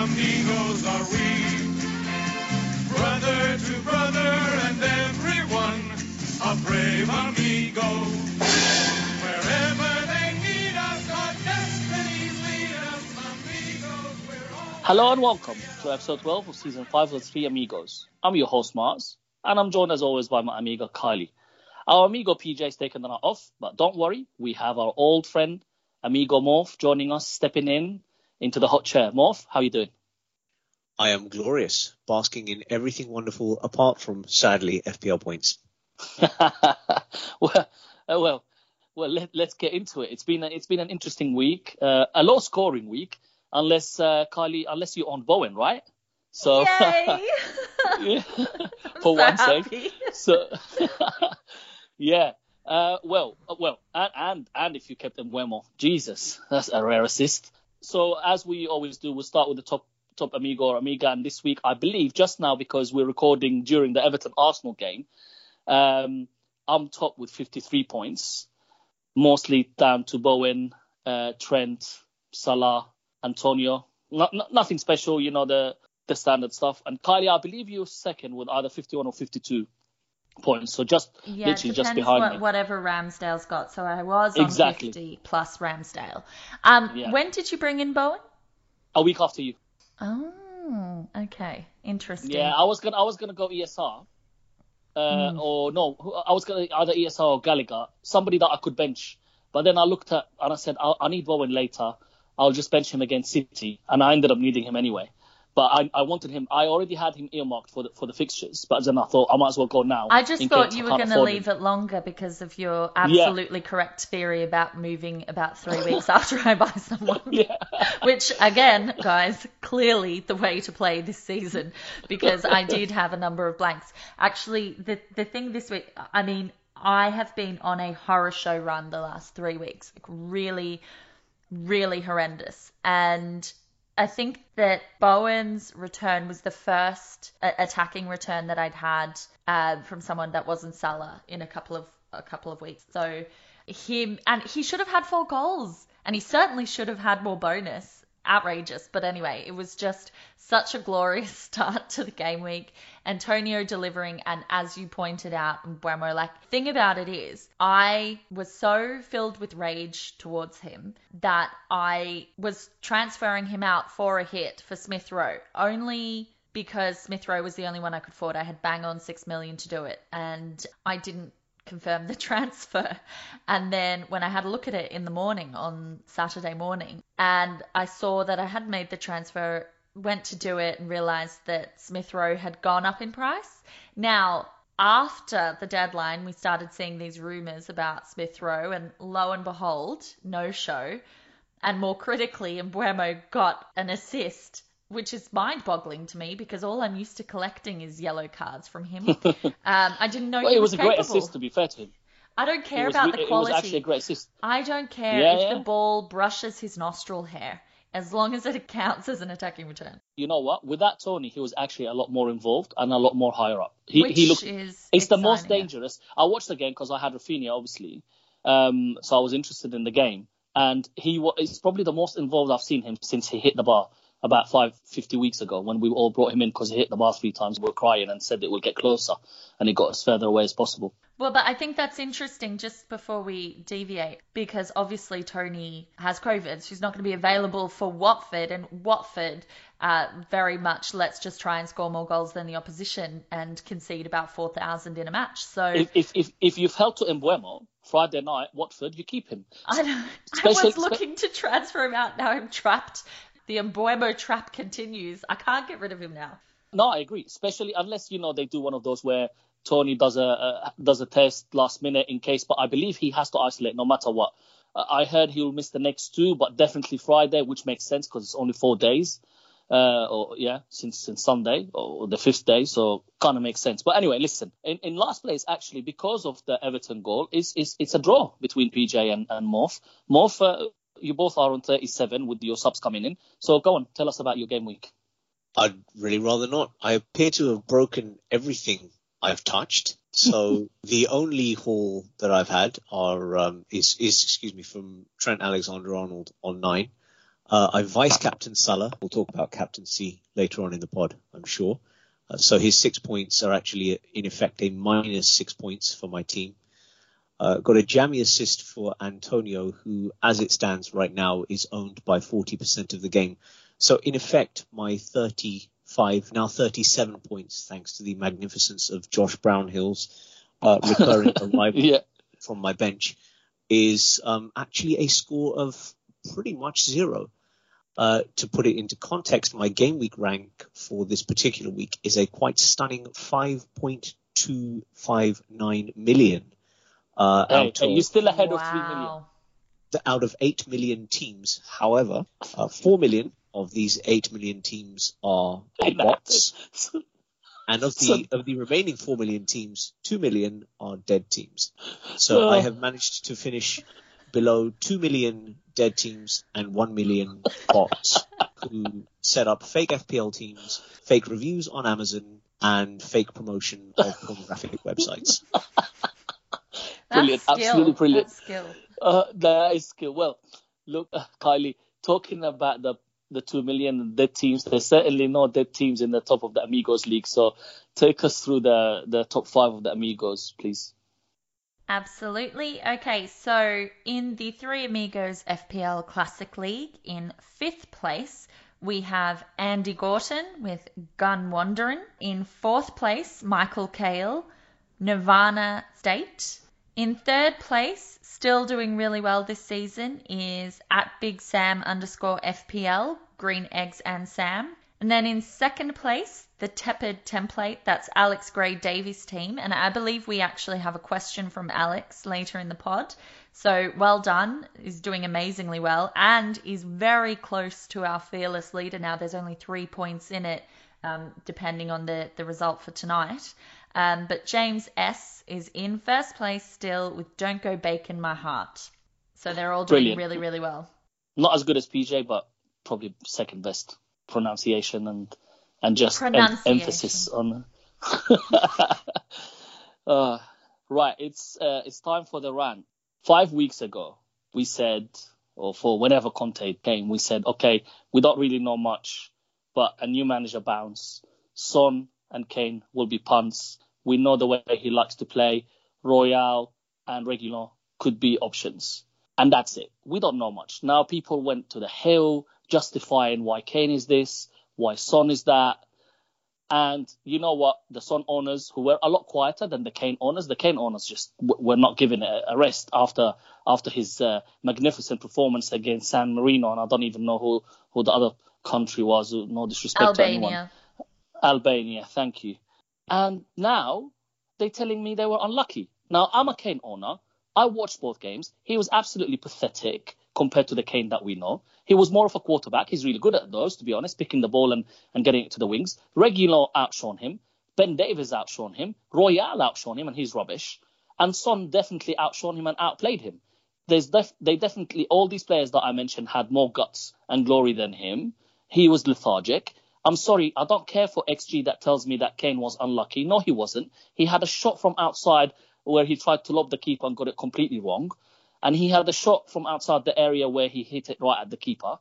amigos are we. Brother to brother and everyone, a brave amigo. Wherever they need us, our destinies lead us, amigos. Hello and welcome to episode 12 of season 5 of Three Amigos. I'm your host Mars, and I'm joined as always by my amigo Kylie. Our amigo PJ's taken the night off, but don't worry, we have our old friend amigo Morph joining us, stepping in into the hot chair. Morph, how are you doing? I am glorious, basking in everything wonderful apart from, sadly, FPL points. well, uh, well, well. Let, let's get into it. It's been a, it's been an interesting week, uh, a low scoring week, unless uh, Kylie, unless you on Bowen, right? So Yay! Yeah. I'm for so one sake. So yeah. Uh, well, uh, well, and, and and if you kept Mbeumo, Jesus, that's a rare assist. So as we always do, we'll start with the top top amigo or amiga, and this week I believe just now because we're recording during the Everton Arsenal game, um, I'm top with 53 points, mostly down to Bowen, uh, Trent, Salah, Antonio. No, no, nothing special, you know the the standard stuff. And Kylie, I believe you're second with either 51 or 52 points. So just Yeah, literally just behind what, me. whatever Ramsdale's got. So I was on Exactly. 50 plus Ramsdale. Um, Yeah. When did you bring in Bowen? A week after you. Oh, okay. Interesting. Yeah, I was gonna I was gonna go ESR. Uh, or no, I was gonna either ESR or Gallagher, somebody that I could bench. But then I looked at and I said I, I need Bowen later. I'll just bench him against City, and I ended up needing him anyway. But I, I wanted him. I already had him earmarked for the for the fixtures, but then I thought I might as well go now. I just thought you I were going to afford him. leave it longer because of your absolutely correct theory about moving about three weeks after I buy someone. Yeah. Which, again, guys, clearly the way to play this season because I did have a number of blanks. Actually, the the thing this week, I mean, I have been on a horror show run the last three weeks. Like, really, really horrendous. And I think that Bowen's return was the first uh, attacking return that I'd had uh, from someone that wasn't Salah in a couple of a couple of weeks. So him and he should have had four goals, and he certainly should have had more bonus. Outrageous, but anyway, it was just such a glorious start to the game week. Antonio delivering, and as you pointed out, Buemo, like thing about it is, I was so filled with rage towards him that I was transferring him out for a hit for Smith Rowe, only because Smith Rowe was the only one I could afford. I had bang on six million to do it, and I didn't confirm the transfer. And then when I had a look at it in the morning on Saturday morning, and I saw that I had made the transfer, went to do it, and realized that Smith Rowe had gone up in price. Now, after the deadline, we started seeing these rumors about Smith Rowe, and lo and behold, no show. And more critically, Mbeumo got an assist, which is mind boggling to me because all I'm used to collecting is yellow cards from him. um, I didn't know Well, he it was a great assist to be fair to him. I don't care was, about the it was quality. actually a great assist. I don't care Yeah, if yeah. the ball brushes his nostril hair, as long as it counts as an attacking return. You know what? With that Toney, he was actually a lot more involved and a lot more higher up. He which he looked is It's the most dangerous. I watched the game because I had Raphinha, obviously, um, so I was interested in the game. And he was it's probably the most involved I've seen him since he hit the bar about five, 50 weeks ago when we all brought him in because he hit the bar three times. We were crying and said it would get closer, and he got as further away as possible. Well, but I think that's interesting just before we deviate because obviously Toney has COVID. She's not going to be available for Watford, and Watford uh, very much let's just try and score more goals than the opposition and concede about 4,000 in a match. So If if if, if you've held to Mbeumo Friday night, Watford, you keep him. I, don't, I was looking to transfer him out. Now I'm trapped. The Mbeumo trap continues. I can't get rid of him now. No, I agree. Especially unless you know they do one of those where Toney does a, a does a test last minute in case. But I believe he has to isolate no matter what. Uh, I heard he'll miss the next two, but definitely Friday, which makes sense because it's only four days. Uh, or yeah, since since Sunday or the fifth day, so kind of makes sense. But anyway, listen. In, in last place, actually, because of the Everton goal, is is it's a draw between PJ and and Morph. Morph, uh, you both are on 37 with your subs coming in. So go on, tell us about your game week. I'd really rather not. I appear to have broken everything I've touched. So the only haul that I've had are um, is is excuse me from Trent Alexander Arnold on nine. Uh, I vice captain Salah. We'll talk about captaincy later on in the pod, I'm sure. Uh, so his six points are actually in effect a minus six points for my team. Uh, got a jammy assist for Antonio, who, as it stands right now, is owned by 40% of the game. So in effect, my 35, now 37 points, thanks to the magnificence of Josh Brownhill's uh, recurring arrival Yeah. from my bench, is um, actually a score of pretty much zero. Uh, to put it into context, my game week rank for this particular week is a quite stunning 5.259 million. Uh, Hey, out, hey, of, you're still ahead of three million. Out of 8 million teams. However, uh, 4 million of these 8 million teams are bots. And of the So- of the remaining four million teams, two million are dead teams. So Oh. I have managed to finish below two million dead teams and one million bots who set up fake FPL teams, fake reviews on Amazon, and fake promotion of pornographic websites. Brilliant, skill. absolutely brilliant. That's skill. Uh, that is good. Well, look, uh, Kylie, talking about the the two million dead teams, there's certainly no dead teams in the top of the Amigos League. So take us through the the top five of the Amigos, please. Absolutely. Okay, so in the Three Amigos FPL Classic League, in fifth place, we have Andy Gorton with Gun Wanderin. In fourth place, Michael Kale, Nirvana State. In third place, still doing really well this season, is at Big Sam underscore FPL, Green Eggs and Sam. And then in second place, the Tepid template, that's Alex Gray Davies' team. And I believe we actually have a question from Alex later in the pod. So well done, is doing amazingly well, and is very close to our fearless leader now. There's only three points in it, um, depending on the, the result for tonight. Um, but James S is in first place still with Don't Go Bacon My Heart. So they're all doing Brilliant. really, really well. Not as good as PJ, but probably second best pronunciation and and just em- emphasis on. uh, right, it's uh, it's time for the rant. Five weeks ago, we said, or for whenever Conte came, we said, okay, we don't really know much, but a new manager bounce. Son and Kane will be punts. We know the way he likes to play. Royal and Reguilon could be options. And that's it. We don't know much. Now people went to the hill justifying why Kane is this, why Son is that. And you know what? The Son owners, who were a lot quieter than the Kane owners, the Kane owners just w- were not given a, rest after after his uh, magnificent performance against San Marino. And I don't even know who, who the other country was. No disrespect to anyone. Albania. Thank you. And now they're telling me they were unlucky. Now I'm a Kane owner. I watched both games. He was absolutely pathetic compared to the Kane that we know. He was more of a quarterback. He's really good at those, to be honest, picking the ball and, and getting it to the wings. Reguilon outshone him. Ben Davies outshone him. Royal outshone him, and he's rubbish. And Son definitely outshone him and outplayed him. There's def- they definitely all these players that I mentioned had more guts and glory than him. He was lethargic. I'm sorry, I don't care for XG that tells me that Kane was unlucky. No, he wasn't. He had a shot from outside where he tried to lob the keeper and got it completely wrong. And he had a shot from outside the area where he hit it right at the keeper.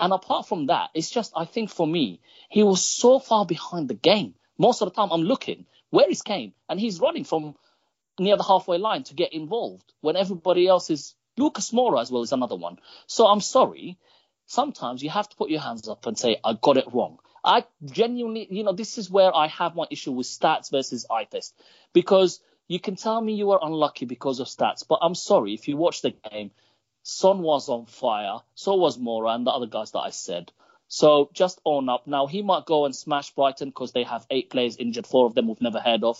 And apart from that, it's just, I think for me, he was so far behind the game. Most of the time I'm looking, where is Kane? And he's running from near the halfway line to get involved when everybody else is, Lucas Moura as well is another one. So I'm sorry. Sometimes you have to put your hands up and say, I got it wrong. I genuinely, you know, this is where I have my issue with stats versus eye test because you can tell me you were unlucky because of stats, but I'm sorry if you watch the game, Son was on fire, so was Moura and the other guys that I said. So just own up. Now he might go and smash Brighton because they have eight players injured, four of them we've never heard of,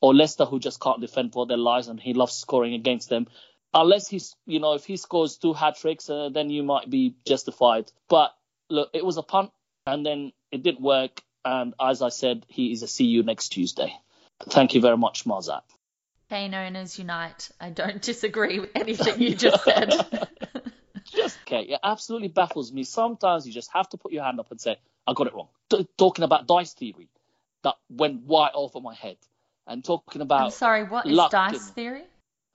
or Leicester who just can't defend for their lives and he loves scoring against them. Unless he's, you know, if he scores two hat tricks, uh, then you might be justified. But look, it was a punt and then it didn't work. And as I said, he is a see you next Tuesday. Thank you very much, Marzat. Kane owners unite. I don't disagree with anything you just said. just okay, it absolutely baffles me. Sometimes you just have to put your hand up and say, "I got it wrong." T- talking about dice theory, that went right over my head, and talking about I'm sorry, what is dice theory?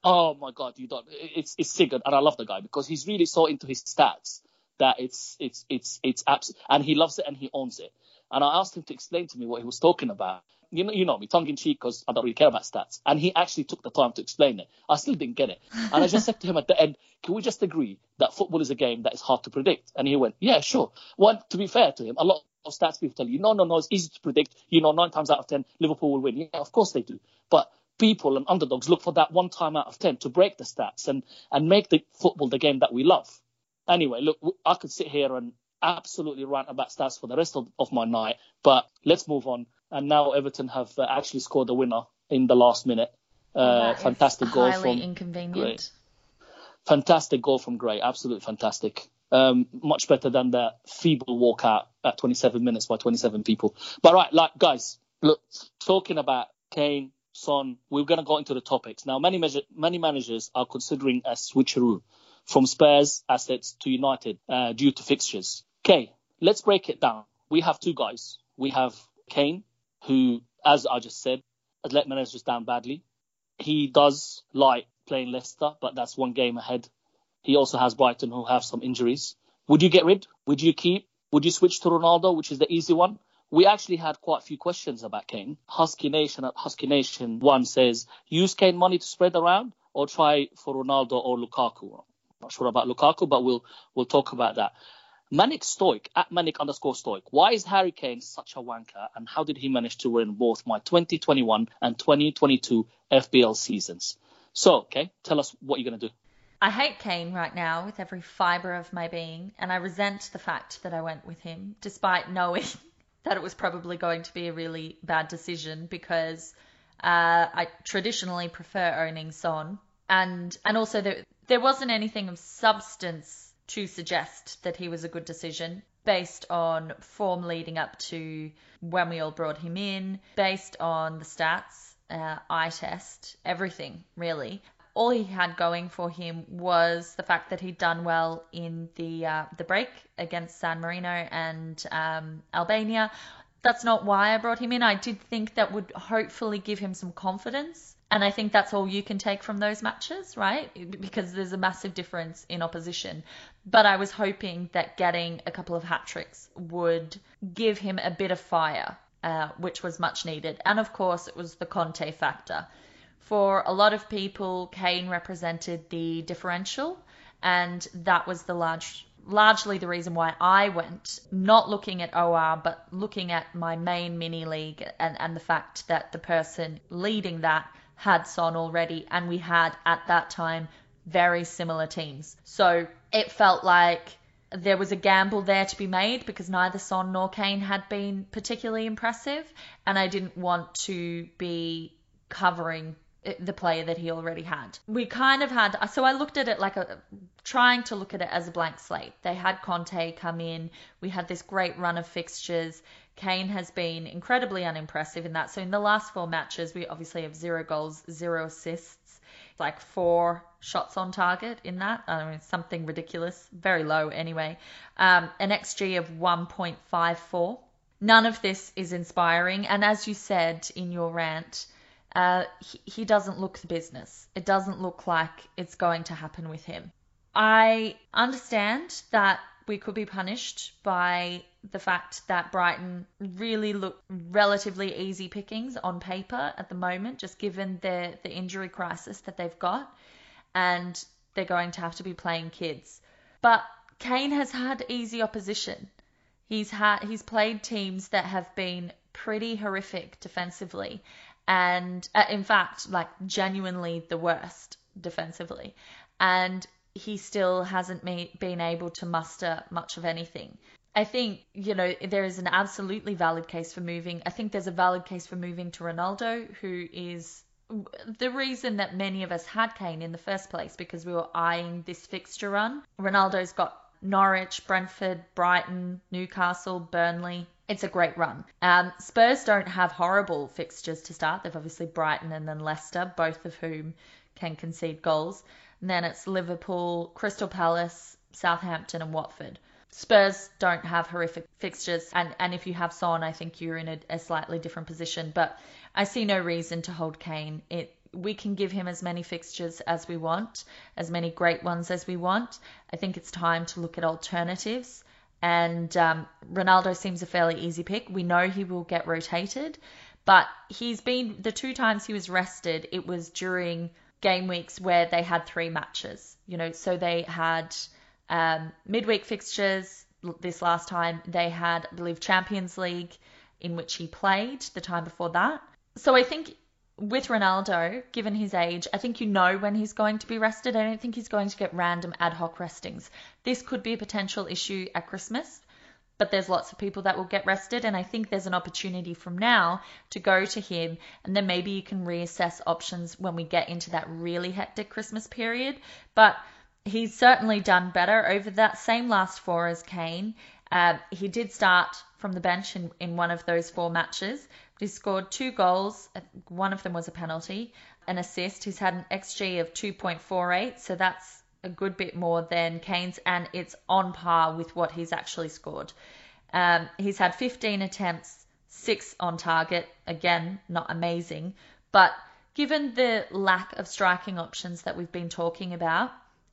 Oh my god, you don't. It's it's Sigurd, and I love the guy because he's really so into his stats that it's it's it's it's abs- and he loves it and he owns it. And I asked him to explain to me what he was talking about. You know, you know me, tongue in cheek, because I don't really care about stats. And he actually took the time to explain it. I still didn't get it. And I just said to him at the end, can we just agree that football is a game that is hard to predict? And he went, yeah, sure. Well, to be fair to him, a lot of stats people tell you, no, no, no, it's easy to predict. You know, nine times out of ten, Liverpool will win. Yeah, of course they do. But people and underdogs look for that one time out of ten to break the stats and and make the football the game that we love. Anyway, look, I could sit here and absolutely rant about stats for the rest of, of my night, but let's move on. And now Everton have uh, actually scored the winner in the last minute. Uh, fantastic goal from inconvenient. Great. fantastic goal from Gray, absolutely fantastic. Um, much better than the feeble walkout at 27 minutes by 27 people. But right, like guys, look, talking about Kane, Son, we're gonna go into the topics now. Many measure, many managers are considering a switcheroo from Spurs assets to United uh, due to fixtures. Okay, let's break it down. We have two guys. We have Kane, who, as I just said, has let managers down badly. He does like playing Leicester, but that's one game ahead. He also has Brighton, who have some injuries. Would you get rid? Would you keep? Would you switch to Ronaldo, which is the easy one? We actually had quite a few questions about Kane. Husky Nation at Husky Nation one says, use Kane money to spread around or try for Ronaldo or Lukaku. Not sure about Lukaku, but we'll we'll talk about that. Manic Stoic at Manic underscore Stoic. Why is Harry Kane such a wanker, and how did he manage to win both my 2021 and 2022 FPL seasons? So, okay, tell us what you're gonna do. I hate Kane right now with every fibre of my being, and I resent the fact that I went with him, despite knowing that it was probably going to be a really bad decision because uh, I traditionally prefer owning Son, and and also there there wasn't anything of substance to suggest that he was a good decision based on form leading up to when we all brought him in, based on the stats, uh, eye test, everything really all he had going for him was the fact that he'd done well in the uh, the break against San Marino and um, Albania. That's not why I brought him in. I did think that would hopefully give him some confidence. And I think that's all you can take from those matches, right? Because there's a massive difference in opposition. But I was hoping that getting a couple of hat tricks would give him a bit of fire, uh, which was much needed. And of course, it was the Conte factor for a lot of people, Kane represented the differential, and that was the large, largely the reason why I went, not looking at OR, but looking at my main mini league and, and the fact that the person leading that had Son already, and we had at that time very similar teams. So it felt like there was a gamble there to be made because neither Son nor Kane had been particularly impressive, and I didn't want to be covering the player that he already had. We kind of had, so I looked at it like a, trying to look at it as a blank slate. They had Conte come in. We had this great run of fixtures. Kane has been incredibly unimpressive in that. So in the last four matches, we obviously have zero goals, zero assists, like four shots on target in that. I mean, something ridiculous, very low anyway. Um, an XG of 1.54. None of this is inspiring. And as you said in your rant, uh, he, he doesn't look the business. It doesn't look like it's going to happen with him. I understand that we could be punished by the fact that Brighton really look relatively easy pickings on paper at the moment, just given the, the injury crisis that they've got, and they're going to have to be playing kids. But Kane has had easy opposition. He's had he's played teams that have been pretty horrific defensively, and uh, in fact, like genuinely the worst defensively, and he still hasn't been able to muster much of anything. I think, you know, there is an absolutely valid case for moving. I think there's a valid case for moving to Ronaldo, who is the reason that many of us had Kane in the first place because we were eyeing this fixture run. Ronaldo's got Norwich, Brentford, Brighton, Newcastle, Burnley. It's a great run. Um, Spurs don't have horrible fixtures to start. They've obviously Brighton and then Leicester, both of whom can concede goals. And then it's Liverpool, Crystal Palace, Southampton, and Watford. Spurs don't have horrific fixtures, and, and if you have Son, I think you're in a, a slightly different position. But I see no reason to hold Kane. It we can give him as many fixtures as we want, as many great ones as we want. I think it's time to look at alternatives. And um, Ronaldo seems a fairly easy pick. We know he will get rotated, but he's been the two times he was rested, it was during game weeks where they had three matches. You know, so they had um, midweek fixtures this last time. They had, I believe, Champions League in which he played the time before that. So I think with Ronaldo, given his age, I think you know when he's going to be rested. I don't think he's going to get random ad hoc restings. This could be a potential issue at Christmas, but there's lots of people that will get rested, and I think there's an opportunity from now to go to him, and then maybe you can reassess options when we get into that really hectic Christmas period. But he's certainly done better over that same last four as Kane. Uh, he did start from the bench in, in one of those four matches. He scored two goals. One of them was a penalty, an assist. He's had an XG of 2.48, so that's a good bit more than Kane's, and it's on par with what he's actually scored. Um, he's had 15 attempts, six on target. Again, not amazing, but given the lack of striking options that we've been talking about,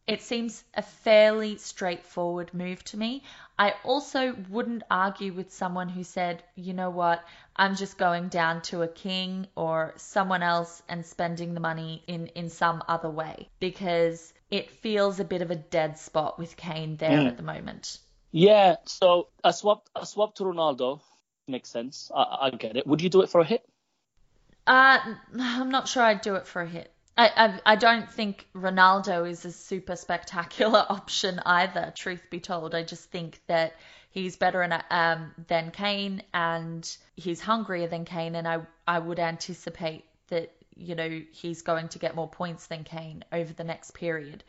it seems a fairly straightforward move to me. I also wouldn't argue with someone who said, you know what, I'm just going down to a King or someone else and spending the money in, in some other way because it feels a bit of a dead spot with Kane there Mm. at the moment. Yeah, so a swap a swap to Ronaldo makes sense. I, I get it. Would you do it for a hit? Uh, I'm not sure I'd do it for a hit. I, I, I don't think Ronaldo is a super spectacular option either, truth be told. I just think that he's better in, um, than Kane and he's hungrier than Kane, and I, I would anticipate that, you know, he's going to get more points than Kane over the next period.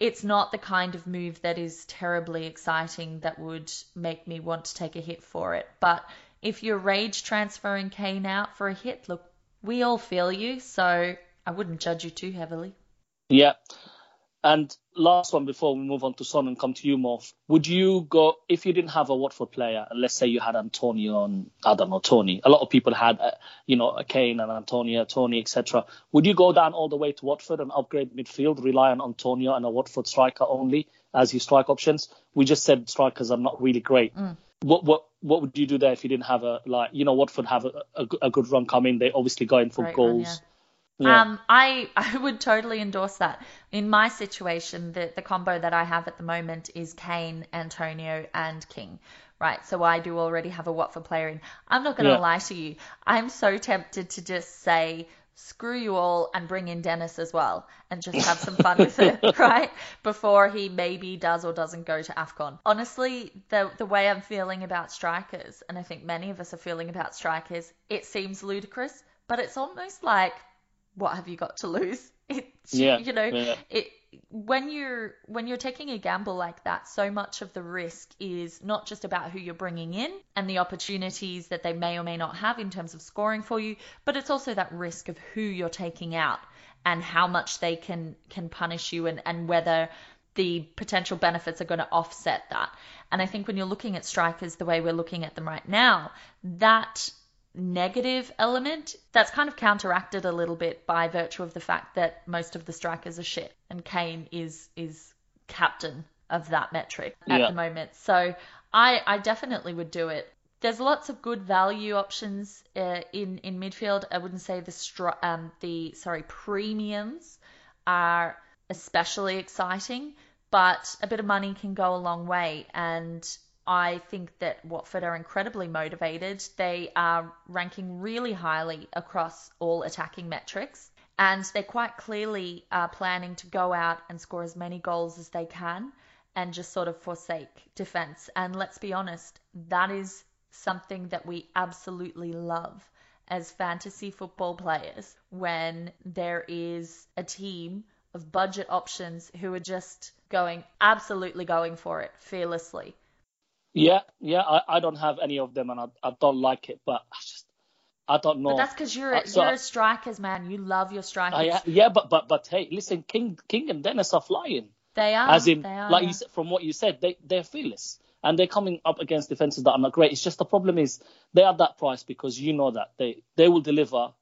It's not the kind of move that is terribly exciting that would make me want to take a hit for it. But if you're rage transferring Kane out for a hit, look, we all feel you, so I wouldn't judge you too heavily. Yeah. And last one before we move on to Son and come to you, Morph. Would you go if you didn't have a Watford player? and Let's say you had Antonio and I don't know Toney. A lot of people had, uh, you know, a Kane and Antonio, Toney, etc. Would you go down all the way to Watford and upgrade midfield, rely on Antonio and a Watford striker only as your strike options? We just said strikers are not really great. What what what would you do there if you didn't have a like you know Watford have a, a, a good run coming? They obviously going for run, goals. Yeah. Um, I I would totally endorse that. In my situation, the the combo that I have at the moment is Kane, Antonio, and King. Right, so I do already have a Watford player in. I'm not going to Yeah. lie to you. I'm so tempted to just say screw you all and bring in Dennis as well and just have some fun with it, right? Before he maybe does or doesn't go to AFCON. Honestly, the the way I'm feeling about strikers, and I think many of us are feeling about strikers, it seems ludicrous, but it's almost like what have you got to lose? It's Yeah, you know, yeah. it when you're when you're taking a gamble like that, so much of the risk is not just about who you're bringing in and the opportunities that they may or may not have in terms of scoring for you, but it's also that risk of who you're taking out and how much they can can punish you and and whether the potential benefits are going to offset that. And I think when you're looking at strikers the way we're looking at them right now, that negative element that's kind of counteracted a little bit by virtue of the fact that most of the strikers are shit and Kane is is captain of that metric at Yeah. the moment. So I I definitely would do it. There's lots of good value options uh, in in midfield. I wouldn't say the stri- um the sorry premiums are especially exciting, but a bit of money can go a long way. And I think that Watford are incredibly motivated. They are ranking really highly across all attacking metrics. And they quite clearly are planning to go out and score as many goals as they can and just sort of forsake defense. And let's be honest, that is something that we absolutely love as fantasy football players when there is a team of budget options who are just going absolutely going for it fearlessly. Yeah, yeah. I, I don't have any of them and I, I don't like it, but I just I don't know. But that's because you're Uh, so you're I- a strikers man. You love your strikers. I, yeah, but but but hey, listen, King King and Dennis are flying. They are. As in, they are, like yeah. you said, from what you said, they they're fearless and they're coming up against defenses that are not great. It's just the problem is they are that price because you know that they they will deliver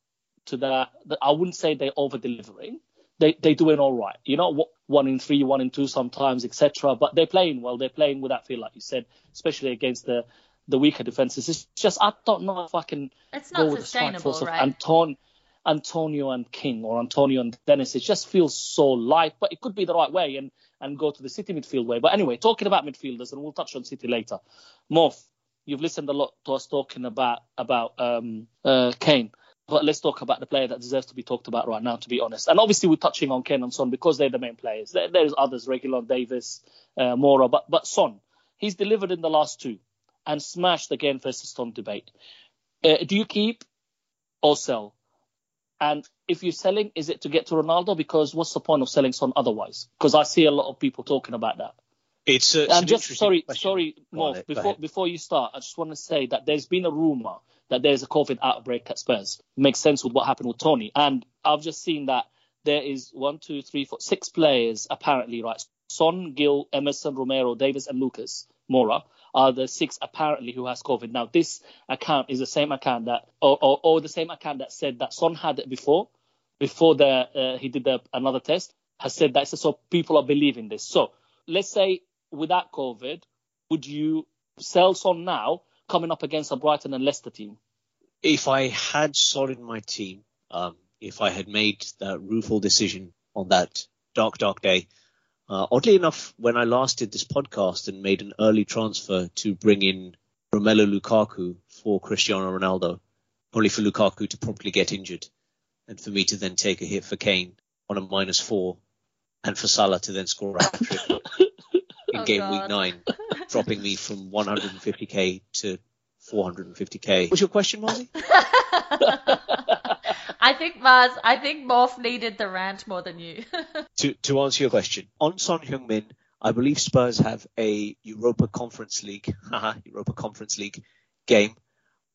to that I wouldn't say they're over delivering. They they're doing all right. You know, one in three, one in two sometimes, etc. But they're playing well. They're playing with that feel, like you said, especially against the the weaker defenses. It's just I don't know if I can It's go not with the strike sustainable, force of right? Anton, Antonio and King or Antonio and Dennis. It just feels so light, but it could be the right way and and go to the City midfield way. But anyway, talking about midfielders, and we'll touch on City later. Morph, you've listened a lot to us talking about about um, uh, Kane. But let's talk about the player that deserves to be talked about right now, to be honest. And obviously, we're touching on Kane and Son because they're the main players. There, there's others, Reguilon, Davies, uh, Moura, but but Son, he's delivered in the last two and smashed again versus Son debate. Uh, do you keep or sell? And if you're selling, is it to get to Ronaldo? Because what's the point of selling Son otherwise? Because I see a lot of people talking about that. It's, uh, it's an just sorry, question. sorry, Go on, Morph, Ed, go before before you start, I just want to say that there's been a rumor that there's a COVID outbreak at Spurs. Makes sense with what happened with Toney, and I've just seen that there is one, two, three, four, six players apparently, right? Son, Gil, Emerson, Romero, Davies, and Lucas Moura are the six apparently who has COVID. Now, this account is the same account that, or, or, or the same account that said that Son had it before, before the uh, he did the, another test, has said that. So people are believing this. So let's say without COVID, would you sell Son now coming up against a Brighton and Leicester team? if I had Son in my team, um, if I had made that rueful decision on that dark, dark day, uh, oddly enough, when I last did this podcast and made an early transfer to bring in Romelu Lukaku for Cristiano Ronaldo, only for Lukaku to promptly get injured and for me to then take a hit for Kane on a minus four and for Salah to then score a hat trick in Oh, game week nine, dropping me from 150k to 450k. What's your question, Marzi? I think Mars, I think Morph needed the rant more than you. to to answer your question, on Son Heung-min, I believe Spurs have a Europa Conference League, haha, Europa Conference League game.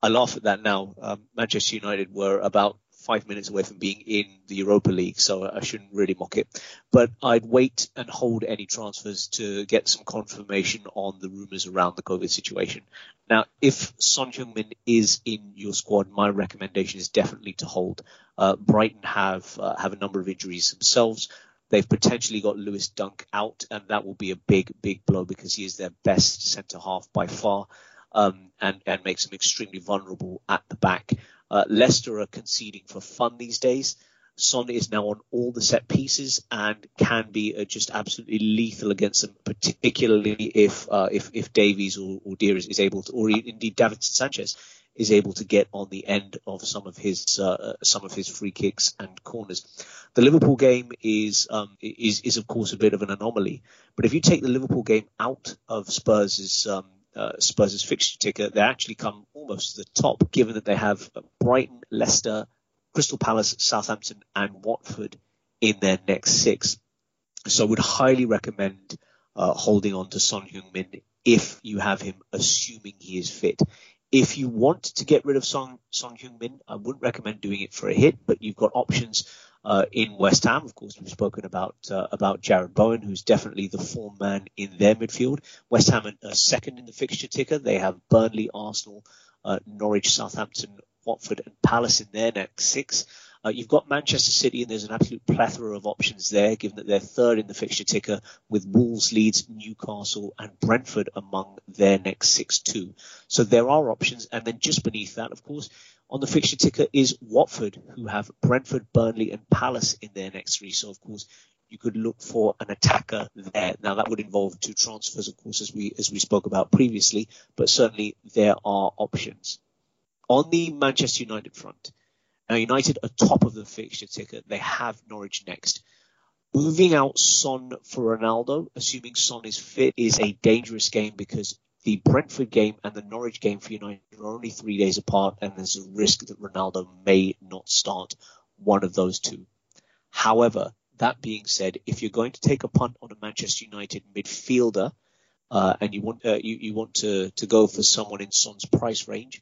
I laugh at that now. Um, Manchester United were about five minutes away from being in the Europa League, so I shouldn't really mock it. But I'd wait and hold any transfers to get some confirmation on the rumours around the COVID situation. Now, if Son Heung-min is in your squad, my recommendation is definitely to hold. Uh, Brighton have uh, have a number of injuries themselves. They've potentially got Lewis Dunk out, and that will be a big, big blow because he is their best centre half by far, um, and and makes them extremely vulnerable at the back. Uh, Leicester are conceding for fun these days. Son is now on all the set pieces and can be uh, just absolutely lethal against them, particularly if uh, if if Davies or, or is, is able to, or indeed Davinson Sanchez is able to get on the end of some of his uh, some of his free kicks and corners. The Liverpool game is um, is is of course a bit of an anomaly, but if you take the Liverpool game out of Spurs' um, uh, Spurs' fixture ticker, they actually come almost to the top, given that they have Brighton, Leicester, Crystal Palace, Southampton, and Watford in their next six. So I would highly recommend uh, holding on to Son Heung-min if you have him, assuming he is fit. If you want to get rid of Son, Son Heung-min, I wouldn't recommend doing it for a hit, but you've got options uh, in West Ham. Of course, we've spoken about uh, about Jarrod Bowen, who's definitely the form man in their midfield. West Ham are second in the fixture ticker. They have Burnley, Arsenal, uh, Norwich, Southampton, Watford, and Palace in their next six. Uh, you've got Manchester City, and there's an absolute plethora of options there, given that they're third in the fixture ticker, with Wolves, Leeds, Newcastle, and Brentford among their next six too. So there are options, and then just beneath that, of course, on the fixture ticker is Watford, who have Brentford, Burnley, and Palace in their next three. So of course, you could look for an attacker there. Now that would involve two transfers, of course, as we as we spoke about previously, but certainly there are options. On the Manchester United front, now United are top of the fixture ticker. They have Norwich next. Moving out Son for Ronaldo, assuming Son is fit, is a dangerous game because the Brentford game and the Norwich game for United are only three days apart, and there's a risk that Ronaldo may not start one of those two. However, that being said, if you're going to take a punt on a Manchester United midfielder, uh, and you want uh, you, you want to to go for someone in Son's price range,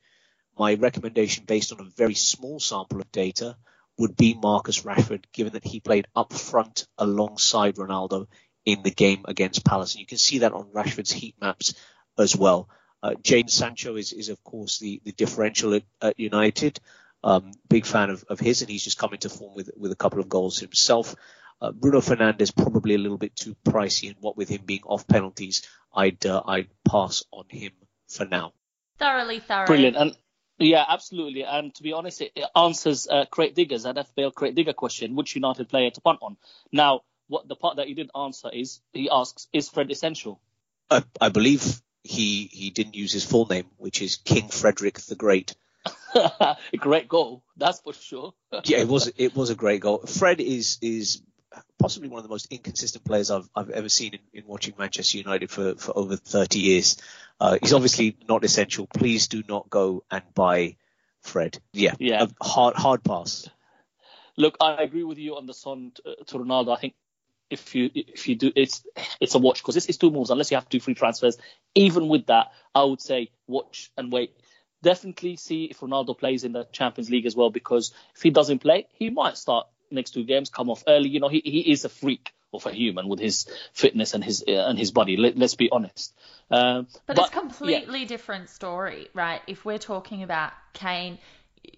my recommendation based on a very small sample of data would be Marcus Rashford, given that he played up front alongside Ronaldo in the game against Palace. And you can see that on Rashford's heat maps as well. Uh, Jadon Sancho is, is of course the, the differential at, at United. Um, big fan of, of his, and he's just come into form with with a couple of goals himself. Uh, Bruno Fernandes probably a little bit too pricey, and what with him being off penalties, I'd uh, I'd pass on him for now. Thoroughly thorough. Brilliant. And yeah, absolutely. And to be honest, it, it answers uh, Crate Diggers, an FPL Crate Digger question, which United player to punt on. Now, what the part that he didn't answer is he asks, is Fred essential? I, I believe he he didn't use his full name, which is King Frederick the Great. a great goal, that's for sure. yeah, it was it was a great goal. Fred is is possibly one of the most inconsistent players I've I've ever seen in, in watching Manchester United for for over 30 years. Uh, he's obviously not essential. Please do not go and buy Fred. Yeah, Yeah. a hard hard pass. Look, I agree with you on the Son to, to Ronaldo. I think if you if you do, it's it's a watch because it's, it's two moves. Unless you have to do free transfers, even with that, I would say watch and wait. Definitely see if Ronaldo plays in the Champions League as well because if he doesn't play, he might start next two games, come off early. You know, he he is a freak of a human with his fitness and his uh, and his body. Let, let's be honest. Um, But, it's completely different story, right? If we're talking about Kane,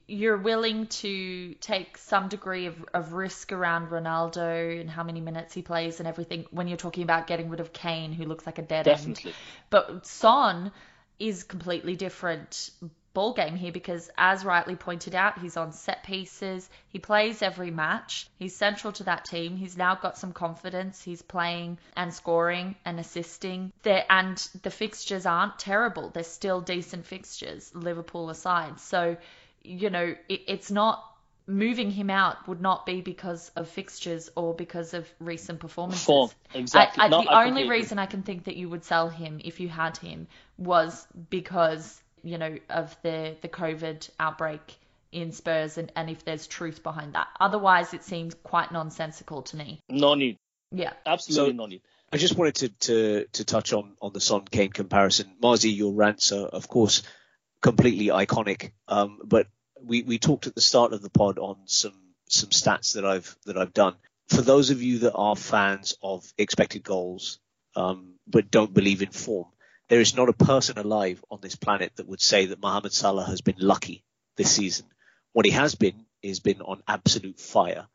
you're willing to take some degree of, of risk around Ronaldo and how many minutes he plays and everything when you're talking about getting rid of Kane, who looks like a dead end. But Son is completely different ball game here because as rightly pointed out, he's on set pieces. He plays every match. He's central to that team. He's now got some confidence. He's playing and scoring and assisting. There and the fixtures aren't terrible. They're still decent fixtures, Liverpool aside. So, you know, it, it's not moving him out would not be because of fixtures or because of recent performances. Form, exactly. I, I, the I only reason I can think that you would sell him if you had him was because you know of the the COVID outbreak in Spurs and, and if there's truth behind that. Otherwise, it seems quite nonsensical to me. No need. Yeah. Absolutely So- no need. I just wanted to, to, to touch on, on the Son Kane comparison. Marzi, your rants are, of course, completely iconic. Um, but we, we talked at the start of the pod on some, some stats that I've, that I've done. For those of you that are fans of expected goals, um, but don't believe in form, there is not a person alive on this planet that would say that Mohamed Salah has been lucky this season. What he has been is been on absolute fire.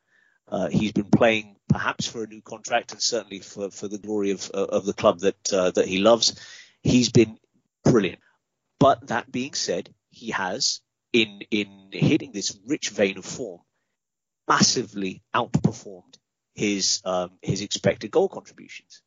Uh, he's been playing perhaps for a new contract and certainly for, for the glory of, of the club that, uh, that he loves. He's been brilliant. But that being said, he has in, in hitting this rich vein of form massively outperformed his, um, his expected goal contributions.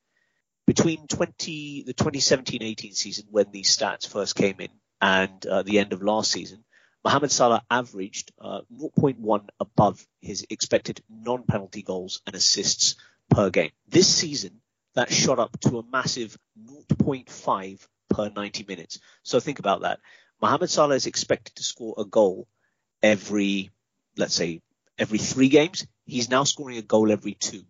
Between 20, the 2017-18 season when these stats first came in and uh, the end of last season, Mohamed Salah averaged uh, 0.1 above his expected non-penalty goals and assists per game. This season, that shot up to a massive 0.5 per 90 minutes. So think about that. Mohamed Salah is expected to score a goal every, let's say, every three games. He's now scoring a goal every two.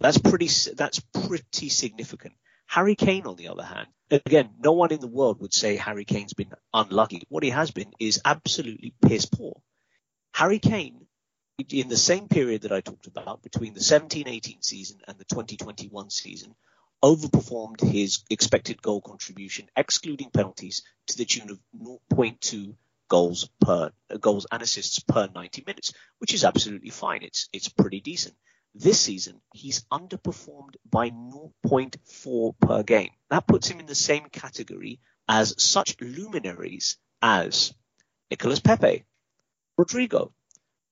That's pretty, that's pretty significant. Harry Kane, on the other hand, again, no one in the world would say Harry Kane's been unlucky. What he has been is absolutely piss poor. Harry Kane, in the same period that I talked about, between the 17-18 season and the 2021 season, overperformed his expected goal contribution, excluding penalties, to the tune of 0.2 goals per goals and assists per 90 minutes, which is absolutely fine. It's it's pretty decent. This season, he's underperformed by 0.4 per game. That puts him in the same category as such luminaries as Nicolas Pepe, Rodrigo,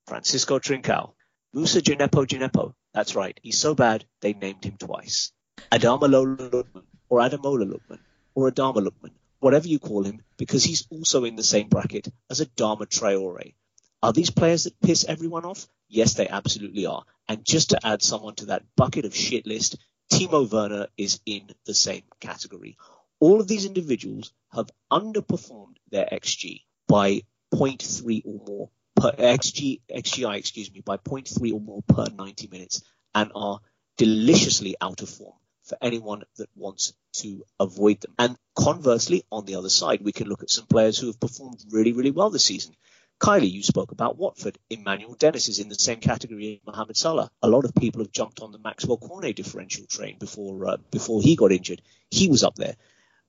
Francisco Trincao, Musa Djenepo Djenepo. That's right, he's so bad they named him twice. Adama Lola or Ademola Lookman, or Adama Lookman, whatever you call him, because he's also in the same bracket as Adama Traore. Are these players that piss everyone off? Yes, they absolutely are. And just to add someone to that bucket of shit list, Timo Werner is in the same category. All of these individuals have underperformed their XG by 0.3 or more per XG, XGI, excuse me, by 0.3 or more per 90 minutes and are deliciously out of form for anyone that wants to avoid them. And conversely, on the other side, we can look at some players who have performed really, really well this season. Kylie, you spoke about Watford. Emmanuel Dennis is in the same category as Mohamed Salah. A lot of people have jumped on the Maxwell Cornet differential train before uh, before he got injured. He was up there.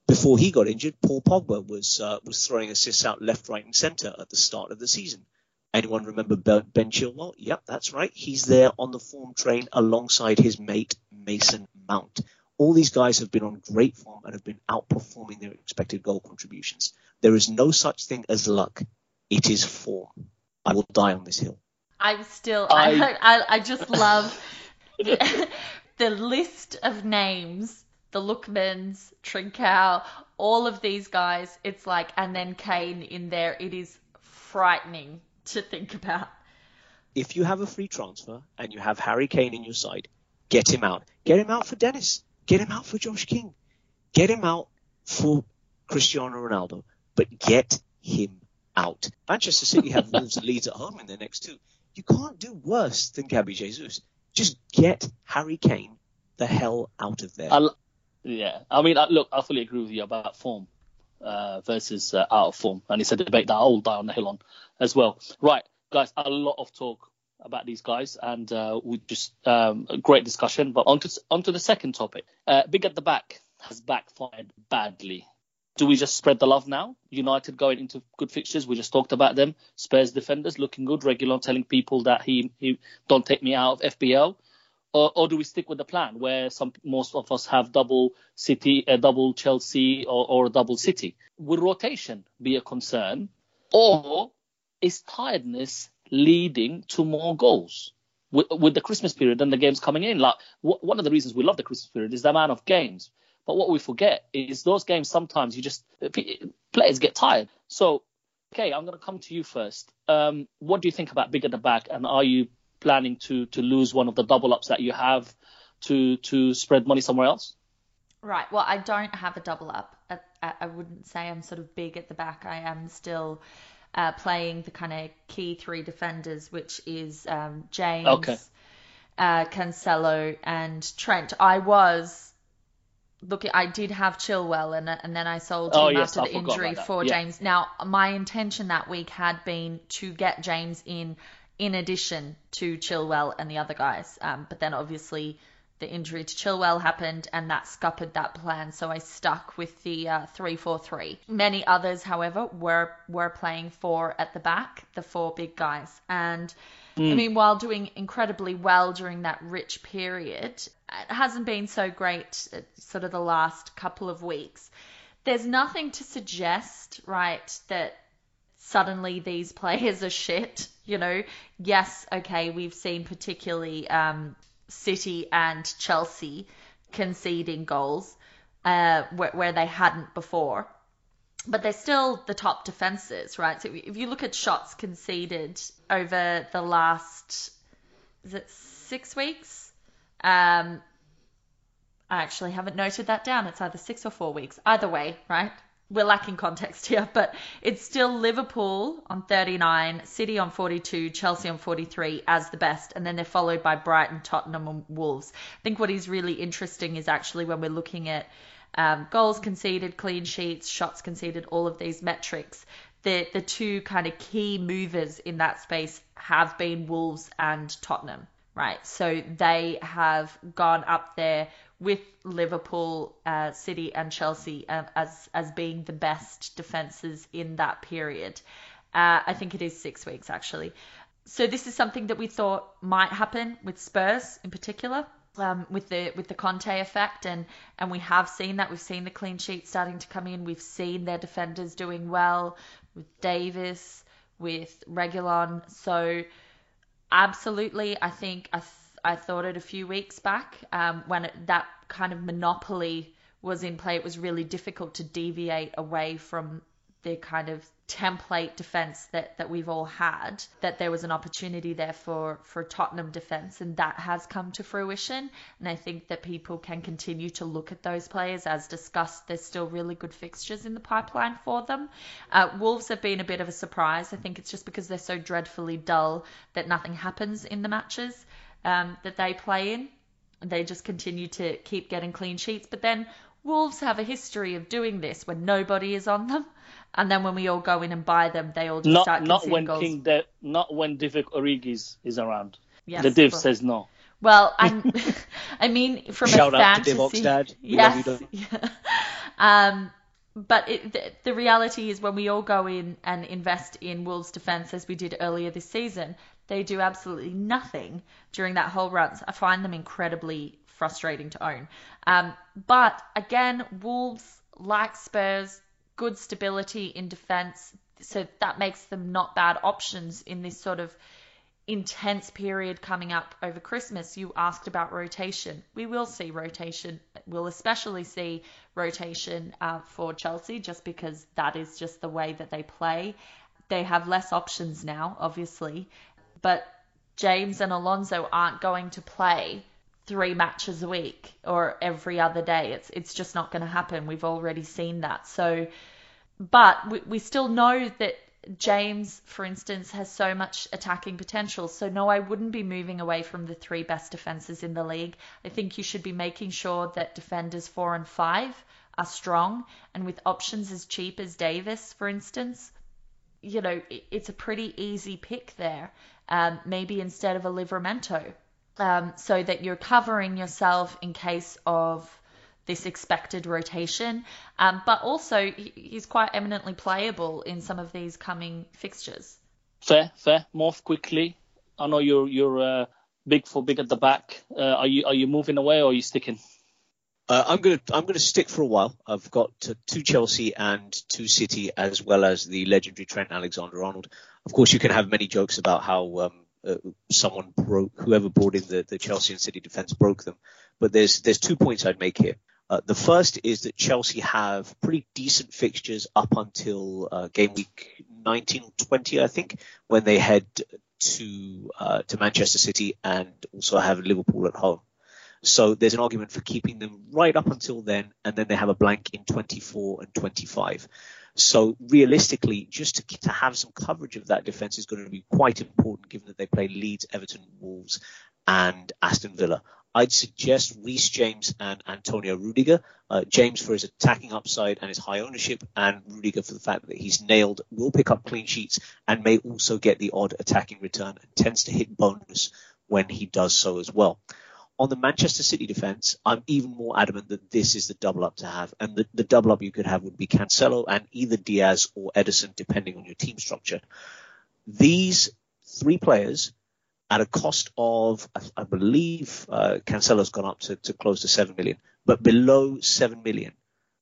Before he got injured, Paul Pogba was uh, was throwing assists out left, right, and centre at the start of the season. Anyone remember Ben Ben Chilwell? Yep, that's right. He's there on the form train alongside his mate Mason Mount. All these guys have been on great form and have been outperforming their expected goal contributions. There is no such thing as luck. It is form. I will die on this hill. I'm still. I- I, I, I just love the, the list of names. The Lookmans, Trincao, all of these guys. It's like, and then Kane in there. It is frightening to think about. If you have a free transfer and you have Harry Kane in your side, get him out. Get him out for Dennis. Get him out for Josh King. Get him out for Cristiano Ronaldo. But get him out. Manchester City have Wolves and Leeds at home in their next two. You can't do worse than Gabby Jesus. Just get Harry Kane the hell out of there. I, yeah, I mean, I, look, I fully agree with you about form uh, versus uh, out of form, and it's a debate that I'll die on the hill on as well. Right, guys, a lot of talk about these guys, and uh, we just um, a great discussion. But onto onto the second topic, uh, big at the back has backfired badly. Do we just spread the love now? United going into good fixtures. We just talked about them. Spurs defenders looking good. Reguilon telling people that he he don't take me out of FPL or, or do we stick with the plan where some most of us have double City, a double Chelsea, or, or double City? Would rotation be a concern, or is tiredness leading to more goals with, with the Christmas period and the games coming in? Like w- one of the reasons we love the Christmas period is the amount of games. But what we forget is those games sometimes you just players get tired. So, okay, I'm going to come to you first. Um, what do you think about big at the back, and are you planning to to lose one of the double ups that you have to to spread money somewhere else? Right. Well, I don't have a double up. I, I I wouldn't say I'm sort of big at the back. I am still uh, playing the kind of key three defenders, which is um, James, Okay. uh, Cancelo, and Trent. I was looking. I did have Chilwell, and and then I sold Oh, him yes, after I the injury for Yeah. James. Now, my intention that week had been to get James in in addition to Chilwell and the other guys. Um, but then obviously the injury to Chilwell happened and that scuppered that plan. So I stuck with the uh, 3-4-3. Many others, however, were were playing four at the back, the four big guys. And I mean, while doing incredibly well during that rich period, it hasn't been so great uh, sort of the last couple of weeks. There's nothing to suggest, right, that suddenly these players are shit. You know, yes, okay, we've seen particularly um, City and Chelsea conceding goals uh, where, where they hadn't before. But they're still the top defenses, right? So if you look at shots conceded over the last, is it six weeks? Um, I actually haven't noted that down. It's either six or four weeks. Either way, right? We're lacking context here, but it's still Liverpool on 39, City on 42, Chelsea on 43 as the best, and then they're followed by Brighton, Tottenham, and Wolves. I think what is really interesting is actually when we're looking at um, goals conceded, clean sheets, shots conceded, all of these metrics. The the two kind of key movers in that space have been Wolves and Tottenham, right? So they have gone up there with Liverpool, uh, City, and Chelsea um, as as being the best defenses in that period. Uh, I think it is six weeks actually. So this is something that we thought might happen with Spurs in particular, um, with the with the Conte effect, and and we have seen that. We've seen the clean sheet starting to come in. We've seen their defenders doing well with Davies, with Reguilon. So absolutely, I think I th- I thought it a few weeks back um, when it, that kind of monopoly was in play. It was really difficult to deviate away from the kind of template defense that, that we've all had, that there was an opportunity there for, for Tottenham defense, and that has come to fruition. And I think that people can continue to look at those players. As discussed, there's still really good fixtures in the pipeline for them. Uh, Wolves have been a bit of a surprise. I think it's just because they're so dreadfully dull that nothing happens in the matches um, that they play in. They just continue to keep getting clean sheets. But then Wolves have a history of doing this when nobody is on them. And then when we all go in and buy them, they all just Not start not conceding when goals. King De- not when Divock Origi is, is around. Yes, the div well- says no. Well, I'm, I mean, from Shout a out to fantasy, Divock's dad. We yes, yeah. um, but it, the, the reality is when we all go in and invest in Wolves defence as we did earlier this season, they do absolutely nothing during that whole run. So I find them incredibly frustrating to own. Um, but again, Wolves like Spurs, good stability in defence, so that makes them not bad options in this sort of intense period coming up over Christmas. You asked about rotation. We will see rotation. We'll especially see rotation uh, for Chelsea just because that is just the way that they play. They have less options now, obviously, but James and Alonso aren't going to play three matches a week or every other day. It's it's just not going to happen. We've already seen that. So, but we, we still know that James, for instance, has so much attacking potential. So, no, I wouldn't be moving away from the three best defenses in the league. I think you should be making sure that defenders four and five are strong and with options as cheap as Davies, for instance. You know, it's a pretty easy pick there. Um, maybe instead of a Livramento, um, so that you're covering yourself in case of this expected rotation. Um, but also, he's quite eminently playable in some of these coming fixtures. Fair, fair. Morph quickly. I know you're you're uh, big for big at the back. Uh, are you are you moving away or are you sticking? Uh, I'm gonna I'm gonna stick for a while. I've got two Chelsea and two City, as well as the legendary Trent Alexander-Arnold. Of course, you can have many jokes about how um, uh, someone broke, whoever brought in the, the Chelsea and City defense broke them. But there's there's two points I'd make here. Uh, the first is that Chelsea have pretty decent fixtures up until uh, game week 19 20, I think, when they head to uh, to Manchester City and also have Liverpool at home. So there's an argument for keeping them right up until then, and then they have a blank in 24 and 25. So realistically, just to, to have some coverage of that defence is going to be quite important, given that they play Leeds, Everton, Wolves, and Aston Villa. I'd suggest Reece James and Antonio Rudiger. Uh, James for his attacking upside and his high ownership, and Rudiger for the fact that he's nailed, will pick up clean sheets, and may also get the odd attacking return and tends to hit bonus when he does so as well. On the Manchester City defence, I'm even more adamant that this is the double up to have, and the, the double up you could have would be Cancelo and either Dias or Ederson, depending on your team structure. These three players at a cost of, I believe, uh, Cancelo's gone up to, to close to 7 million, but below 7 million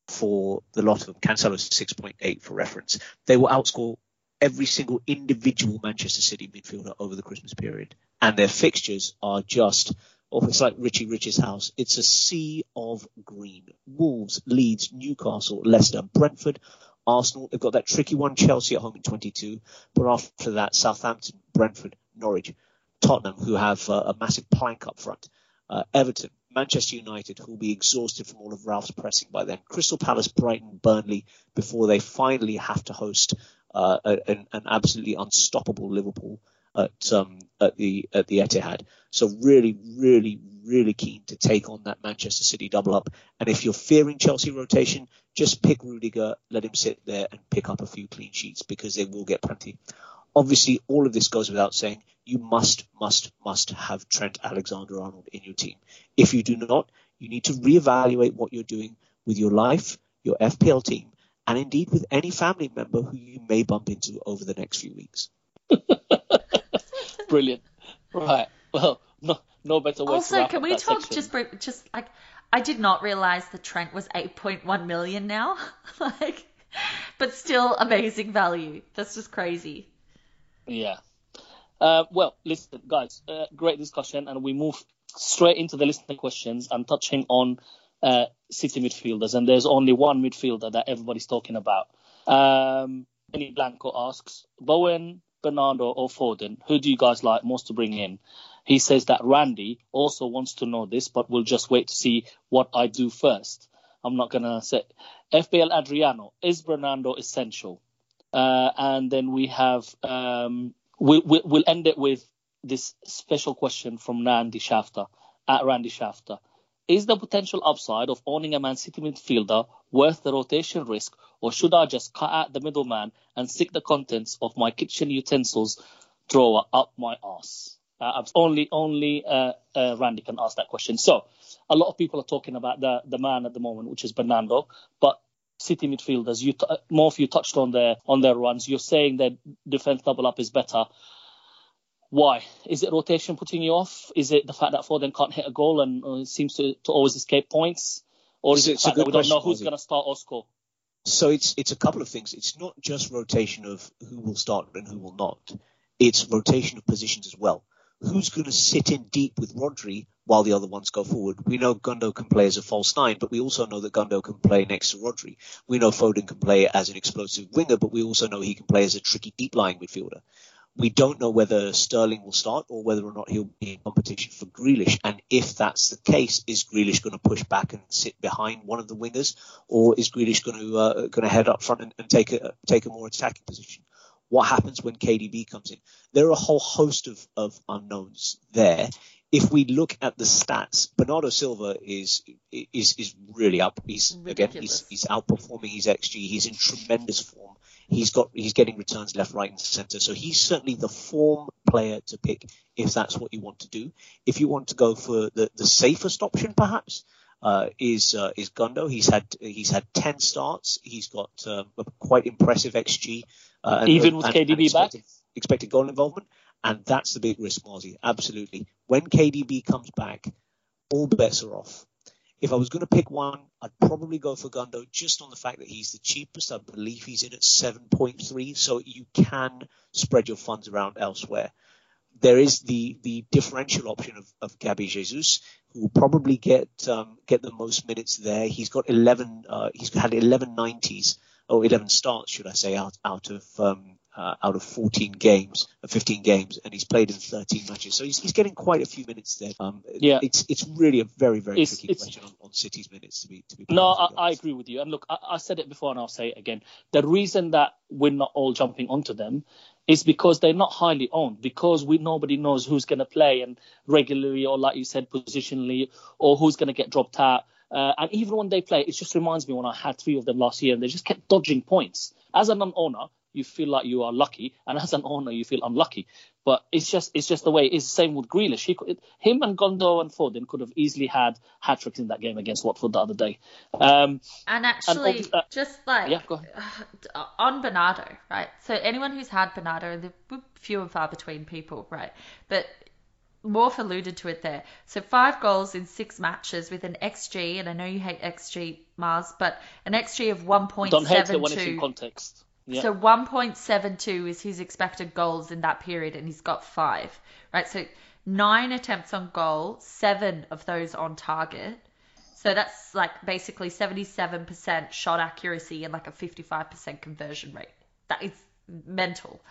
for the lot of them. Cancelo's 6.8 for reference. They will outscore every single individual Manchester City midfielder over the Christmas period. And their fixtures are just, oh, it's like Richie Rich's house. It's a sea of green. Wolves, Leeds, Newcastle, Leicester, Brentford, Arsenal. They've got that tricky one, Chelsea at home in 22. But after that, Southampton, Brentford, Norwich. Tottenham, who have uh, a massive plank up front. Uh, Everton, Manchester United, who will be exhausted from all of Ralf's pressing by then. Crystal Palace, Brighton, Burnley, before they finally have to host uh, an, an, absolutely unstoppable Liverpool at, um, at the at the Etihad. So really, really, really keen to take on that Manchester City double up. And if you're fearing Chelsea rotation, just pick Rudiger, let him sit there and pick up a few clean sheets because they will get plenty. Obviously, all of this goes without saying. You must, must, must have Trent Alexander Arnold in your team. If you do not, you need to reevaluate what you're doing with your life, your FPL team, and indeed with any family member who you may bump into over the next few weeks. Brilliant. Right. Well, no, no better way also, can we talk section. just just like I did not realize the Trent was 8.1 million now. like, but still amazing value. That's just crazy. Yeah. Uh, well, listen, guys, uh, great discussion, and we move straight into the listener questions and touching on uh, City midfielders. And there's only one midfielder that everybody's talking about. Um, Benny Blanco asks Bowen, Bernardo, or Foden, who do you guys like most to bring in? He says that Randy also wants to know this, but we'll just wait to see what I do first. I'm not going to say. FPL Adriano, is Bernardo essential? Uh, and then we have um, we, we, we'll end it with this special question from Randy Shafter at Randy Shafter. Is the potential upside of owning a Man City midfielder worth the rotation risk, or should I just cut out the middleman and stick the contents of my kitchen utensils drawer up my ass? Uh, only only uh, uh, Randy can ask that question. So a lot of people are talking about the the man at the moment, which is Bernardo, but City midfielders. You t- more if you touched on their on their runs. You're saying that defense double up is better. Why? Is it rotation putting you off? Is it the fact that Foden can't hit a goal and uh, seems to, to always escape points? Or is It's- it the fact that we don't know who's going to start or score? So it's it's a couple of things. It's not just rotation of who will start and who will not. It's rotation of positions as well. Who's going to sit in deep with Rodri while the other ones go forward? We know Gundo can play as a false nine, but we also know that Gundo can play next to Rodri. We know Foden can play as an explosive winger, but we also know he can play as a tricky deep lying midfielder. We don't know whether Sterling will start or whether or not he'll be in competition for Grealish. And if that's the case, is Grealish going to push back and sit behind one of the wingers, or is Grealish going to uh, going to head up front and, and take a take a more attacking position? What happens when KDB comes in? There are a whole host of, of unknowns there. If we look at the stats, Bernardo Silva is is is really up. He's again he's he's outperforming his xG. He's in tremendous form. He's got he's getting returns left, right, and centre. So he's certainly the form player to pick if that's what you want to do. If you want to go for the, the safest option, perhaps uh, is uh, is Gundo. He's had he's had ten starts. He's got um, a quite impressive xG. Uh, and- Even with and- KDB and back? expected, expected goal involvement, and that's the big risk, Mozzie. Absolutely. When KDB comes back, all bets are off. If I was going to pick one, I'd probably go for Gundo just on the fact that he's the cheapest. I believe he's in at 7.3, so you can spread your funds around elsewhere. There is the, the differential option of, of Gabby Jesus, who will probably get um, get the most minutes there. He's got 11. Uh, he's had 11 90s or 11 starts, should I say, out out of um, uh, out of 14 games, uh, 15 games, and he's played in 13 matches. So he's, he's getting quite a few minutes there. Um, Yeah. it's it's really a very very It's- tricky it's- question on, on City's minutes to be to be. No, I, I agree with you. And look, I, I said it before and I'll say it again. The reason that we're not all jumping onto them is because they're not highly owned, because we nobody knows who's going to play and regularly or like you said, positionally, or who's going to get dropped out. Uh, and even when they play, it just reminds me when I had three of them last year and they just kept dodging points. As an owner, you feel like you are lucky, and as an owner, you feel unlucky. But it's just it's just the way it is. Same with Grealish. He could, him and Gundo and Foden could have easily had hat tricks in that game against Watford the other day. Um, And actually, obvi- uh, just like yeah, on Bernardo, right? So anyone who's had Bernardo, they're few and far between people, right? But Morph alluded to it there. So five goals in six matches with an XG, and I know you hate XG, Mars, but an XG of 1.72. don't hate it when it's in context. Yeah. So 1.72 is his expected goals in that period, and he's got five, right? So nine attempts on goal, seven of those on target. So that's like basically 77% shot accuracy and like a 55% conversion rate. That is mental.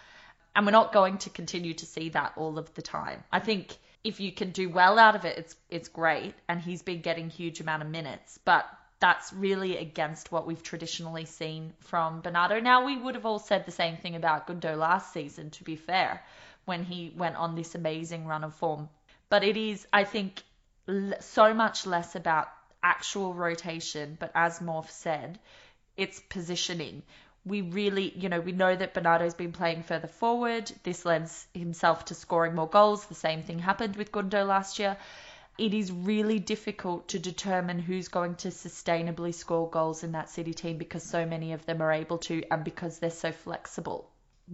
And we're not going to continue to see that all of the time. I think if you can do well out of it, it's it's great. And he's been getting huge amount of minutes, but that's really against what we've traditionally seen from Bernardo. Now we would have all said the same thing about Gundo last season, to be fair, when he went on this amazing run of form. But it is, I think, so much less about actual rotation, but as Morph said, it's positioning. We really, you know, we know that Bernardo's been playing further forward. This lends himself to scoring more goals. The same thing happened with Gundo last year. It is really difficult to determine who's going to sustainably score goals in that City team because so many of them are able to and because they're so flexible.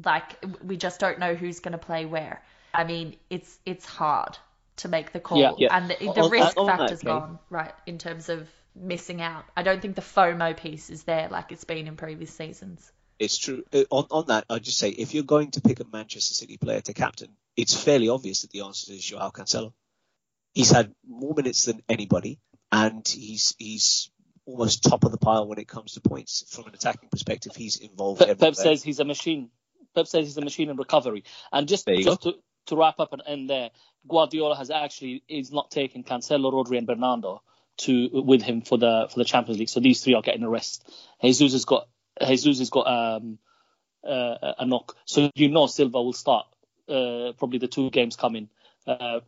Like we just don't know who's going to play where. I mean, it's it's hard to make the call, Yeah, yeah. and the, the On- risk on factor's gone right in terms of missing out. I don't think the FOMO piece is there like it's been in previous seasons. It's true. Uh, On on that, I'd just say if you're going to pick a Manchester City player to captain, it's fairly obvious that the answer is Joao Cancelo. He's had more minutes than anybody, and he's he's almost top of the pile when it comes to points from an attacking perspective. He's involved. Pep, everywhere. Pep says he's a machine. Pep says he's a machine in recovery. And just just to, to wrap up and end there, Guardiola has actually is not taking Cancelo, Rodri, and Bernardo to with him for the for the Champions League. So these three are getting a rest. Jesus has got Jesus has got um, uh, a knock. So you know Silva will start uh, probably the two games coming. Uh,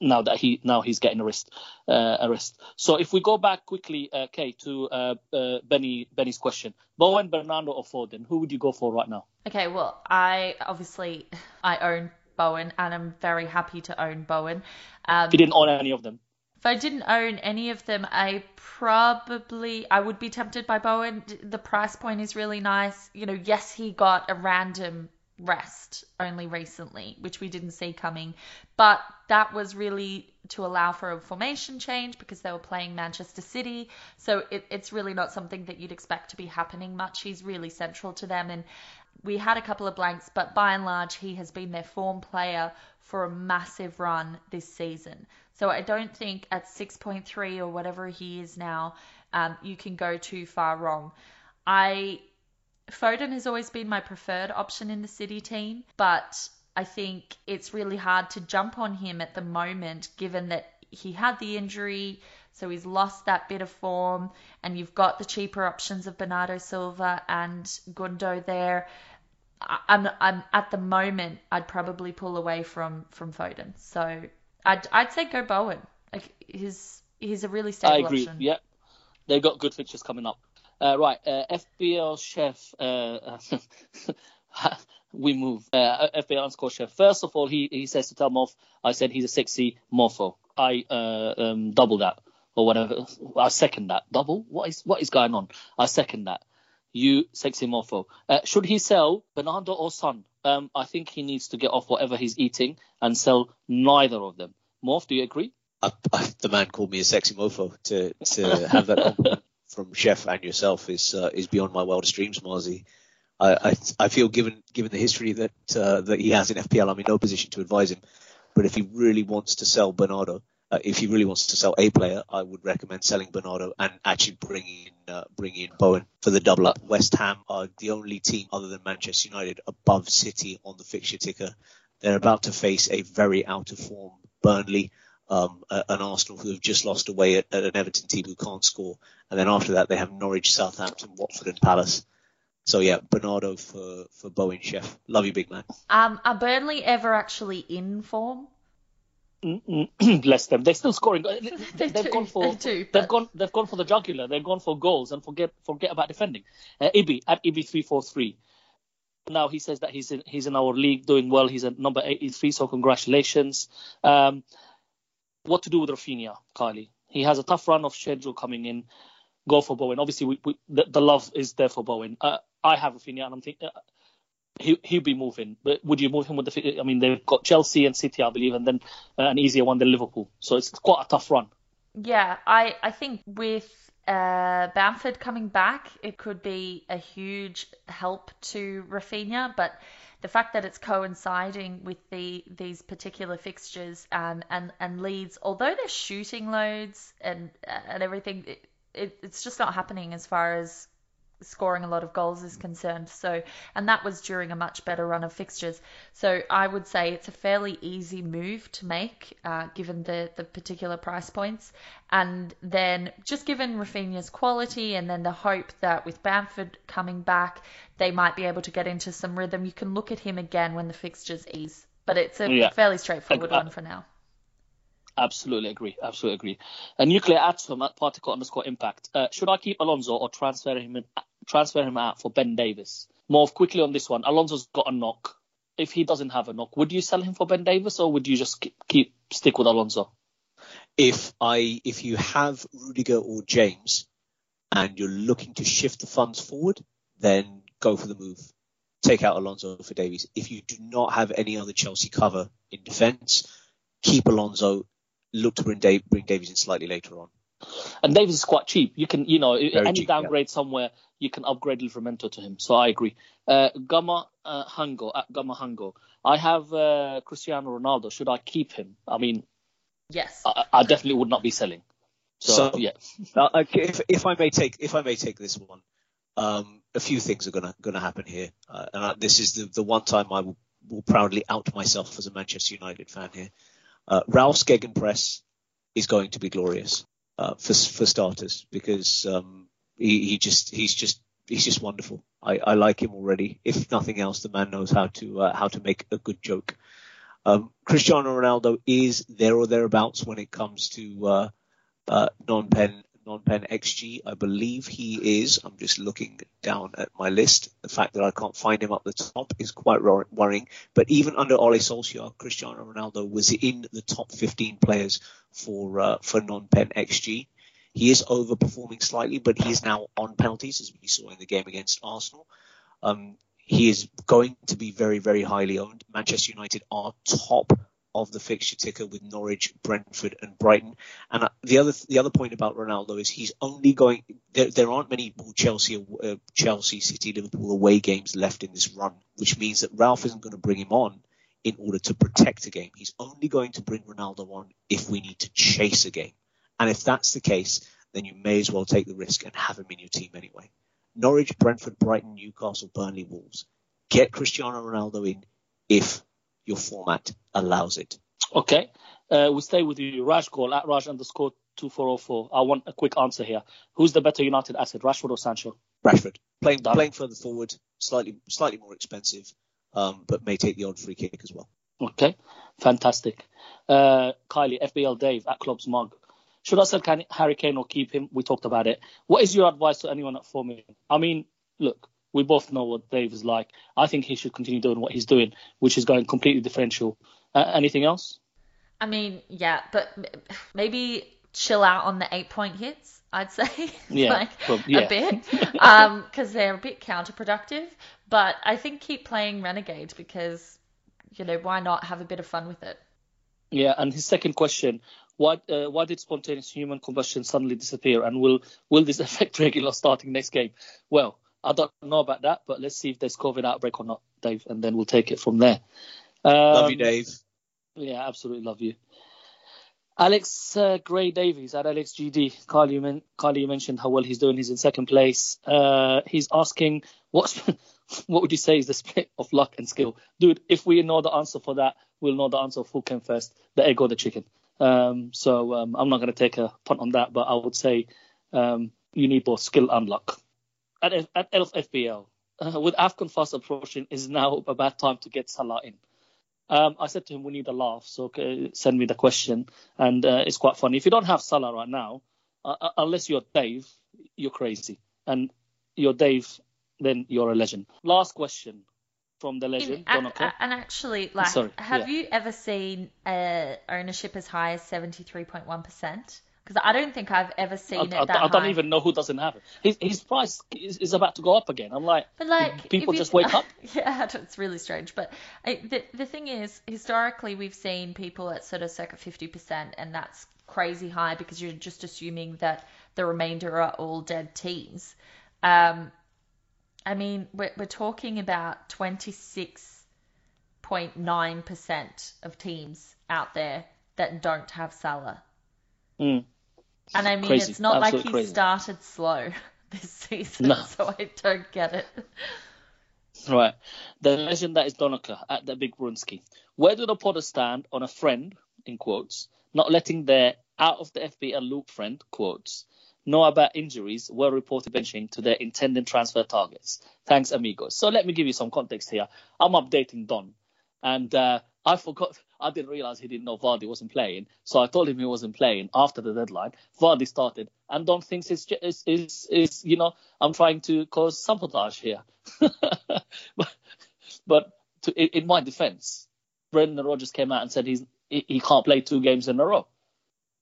now that he now he's getting a rest, uh, a rest. So if we go back quickly, uh, Kay, to uh, uh, Benny Benny's question, Bowen, Bernardo, or Foden, who would you go for right now? Okay, well, I obviously I own Bowen and I'm very happy to own Bowen. Um, If you didn't own any of them, If I didn't own any of them, I probably I would be tempted by Bowen. The price point is really nice. You know, yes, he got a random rest only recently, which we didn't see coming, but that was really to allow for a formation change because they were playing Manchester City. So it, it's really not something that you'd expect to be happening much. He's really central to them, and we had a couple of blanks, but by and large, he has been their form player for a massive run this season. So I don't think at 6.3 or whatever he is now, um, you can go too far wrong. I Foden has always been my preferred option in the City team, but I think it's really hard to jump on him at the moment, given that he had the injury, so he's lost that bit of form, and you've got the cheaper options of Bernardo Silva and Gundo there. I'm, I'm at the moment I'd probably pull away from from Foden. So I'd I'd say go Bowen. Like he's he's a really stable I agree. option. Yeah, they've got good fixtures coming up. Uh, right, uh, FPL chef. Uh, we move. Uh, FPL underscore chef. First of all, he he says to tell Morph, I said he's a sexy mofo. I uh, um, double that or whatever. I second that. Double? What is what is going on? I second that. You sexy mofo. Uh, should he sell Bernardo or Son? Um, I think he needs to get off whatever he's eating and sell neither of them. Morph, do you agree? I, I, the man called me a sexy mofo. To to have that compliment from Chef and yourself is uh, is beyond my wildest dreams, Marzi. I, I I feel given given the history that uh, that he has in FPL, I'm in no position to advise him. But if he really wants to sell Bernardo, uh, if he really wants to sell a player, I would recommend selling Bernardo and actually bringing in uh, bringing in Bowen for the double up. West Ham are the only team other than Manchester United above City on the fixture ticker. They're about to face a very out of form Burnley, um, an Arsenal who have just lost away at, at an Everton team who can't score, and then after that they have Norwich, Southampton, Watford, and Palace. So yeah, Bernardo for for Bowen Chef. Love you, big man. Um, are Burnley ever actually in form? Bless them. They're still scoring. They They've do, gone for they do, they've but- gone they've gone for the jugular. They've gone for goals and forget forget about defending. Uh, Ibi at Ibi three four three. Now he says that he's in he's in our league doing well. He's at number eighty three. So congratulations. Um, what to do with Raphinha, Kylie? He has a tough run of schedule coming in. Go for Bowen. Obviously, we, we, the, the love is there for Bowen. Uh, I have Raphinha, and I'm thinking uh, he he'll be moving. But would you move him with the? I mean, they've got Chelsea and City, I believe, and then uh, an easier one than Liverpool. So it's quite a tough run. Yeah, I, I think with uh, Bamford coming back, it could be a huge help to Raphinha, but the fact that it's coinciding with the these particular fixtures and, and, and Leeds, although they're shooting loads and and everything, it, it, it's just not happening as far as scoring a lot of goals is concerned. So, and that was during a much better run of fixtures. So, I would say it's a fairly easy move to make, uh, given the the particular price points, and then just given Raphinha's quality, and then the hope that with Bamford coming back, they might be able to get into some rhythm. You can look at him again when the fixtures ease, but it's a Yeah. fairly straightforward Uh, one for now. Absolutely agree. Absolutely agree. A nuclear atom at particle underscore impact. Uh, should I keep Alonso or transfer him in, transfer him out for Ben Davies? More quickly on this one. Alonso's got a knock. If he doesn't have a knock, would you sell him for Ben Davies or would you just keep, keep stick with Alonso? if I if you have Rudiger or James and you're looking to shift the funds forward, then go for the move. Take out Alonso for Davies. If you do not have any other Chelsea cover in defence, keep Alonso. Look to bring, Dave, bring Davies in slightly later on. And Davies is quite cheap. You can, you know, any cheap, yeah. downgrade somewhere, you can upgrade Livramento to him. So I agree. Uh, Gamma uh, Hango, at Gamma Hango. I have uh, Cristiano Ronaldo. Should I keep him? I mean, Yes. I, I definitely would not be selling. So, So- yeah. Uh, okay, if, if I may take if I may take this one, um, a few things are gonna gonna happen here, uh, and I, this is the, the one time I will, will proudly out myself as a Manchester United fan here. Uh, Ralph's Gegenpress is going to be glorious uh, for for starters because um, he, he just he's just he's just wonderful. I, I like him already. If nothing else, the man knows how to uh, how to make a good joke. Um, Cristiano Ronaldo is there or thereabouts when it comes to uh, uh, non-pen non-pen XG. I believe he is. I'm just looking down at my list. The fact that I can't find him up the top is quite worrying. But even under Ole Solskjaer, Cristiano Ronaldo was in the top 15 players for uh, for non-pen XG. He is overperforming slightly, but he is now on penalties, as we saw in the game against Arsenal. Um, he is going to be very, very highly owned. Manchester United are top of the fixture ticker with Norwich, Brentford, and Brighton. And uh, the other the other point about Ronaldo is he's only going. There, there aren't many Chelsea, uh, Chelsea, City, Liverpool away games left in this run, which means that Ralph isn't going to bring him on in order to protect a game. He's only going to bring Ronaldo on if we need to chase a game. And if that's the case, then you may as well take the risk and have him in your team anyway. Norwich, Brentford, Brighton, Newcastle, Burnley, Wolves. Get Cristiano Ronaldo in if your format allows it. Okay. Uh, we stay with you. Raj call at Raj underscore 2404. I want a quick answer here. Who's the better United asset, Rashford or Sancho? Rashford playing Done. playing further forward, slightly slightly more expensive, um, but may take the odd free kick as well. Okay. Fantastic. Uh, Kylie, FPL Dave at Clubs Mug. Should I sell Can- Harry Kane or keep him? We talked about it. What is your advice to anyone at 4 million? I mean, look, we both know what Dave is like. I think he should continue doing what he's doing, which is going completely differential. Uh, anything else? I mean, yeah, but maybe chill out on the eight point hits. I'd say, Yeah, like prob- yeah. a bit, because they're a bit counterproductive. But I think keep playing Renegade because, you know, why not have a bit of fun with it? Yeah, and his second question: Why uh, why did spontaneous human combustion suddenly disappear, and will will this affect regular starting next game? Well, I don't know about that, but let's see if there's COVID outbreak or not, Dave, and then we'll take it from there. Um, Love you, Dave. Yeah, absolutely love you. Alex uh, Gray Davies at Alex GD. Carly, you, men- Carly, you mentioned how well he's doing. He's in second place. Uh, he's asking, what's, what would you say is the split of luck and skill? Dude, if we know the answer for that, we'll know the answer of who came first, the egg or the chicken. Um, so um, I'm not going to take a punt on that, but I would say um, you need both skill and luck at, at Elf FPL, uh, with AFCON fast approaching, is now about time to get Salah in. Um, I said to him, we need a laugh, so uh, send me the question. And uh, it's quite funny. If you don't have Salah right now, uh, uh, unless you're Dave, you're crazy. And you're Dave, then you're a legend. Last question from the legend. In, uh, and, and, actually, like, Sorry, have yeah. you ever seen ownership as high as 73.1%? Because I don't think I've ever seen I, it I- I don't even know who doesn't have it. His, his price is, is about to go up again. I'm like, But like, people you- just wake up. yeah, it's really strange. But I, the the thing is, historically, we've seen people at sort of circa fifty percent, and that's crazy high because you're just assuming that the remainder are all dead teams. Um, I mean, we're we're talking about twenty six point nine percent of teams out there that don't have Salah. Mm. And I mean, Crazy. it's not like he crazy. started slow this season, No. so I don't get it. Right. The legend that is Donica at the Big Brunsky. Where do the Potters stand on a friend, in quotes, not letting their out of the FPL loop friend, quotes, know about injuries were reported benching to their intended transfer targets? Thanks, amigos. So let me give you some context here. I'm updating Don. And uh, I forgot, I didn't realize he didn't know Vardy wasn't playing. So I told him he wasn't playing after the deadline. Vardy started. And Don thinks it's, is, is, is, you know, I'm trying to cause sabotage here. but but to, in, in my defense, Brendan Rodgers came out and said he's he, he can't play two games in a row.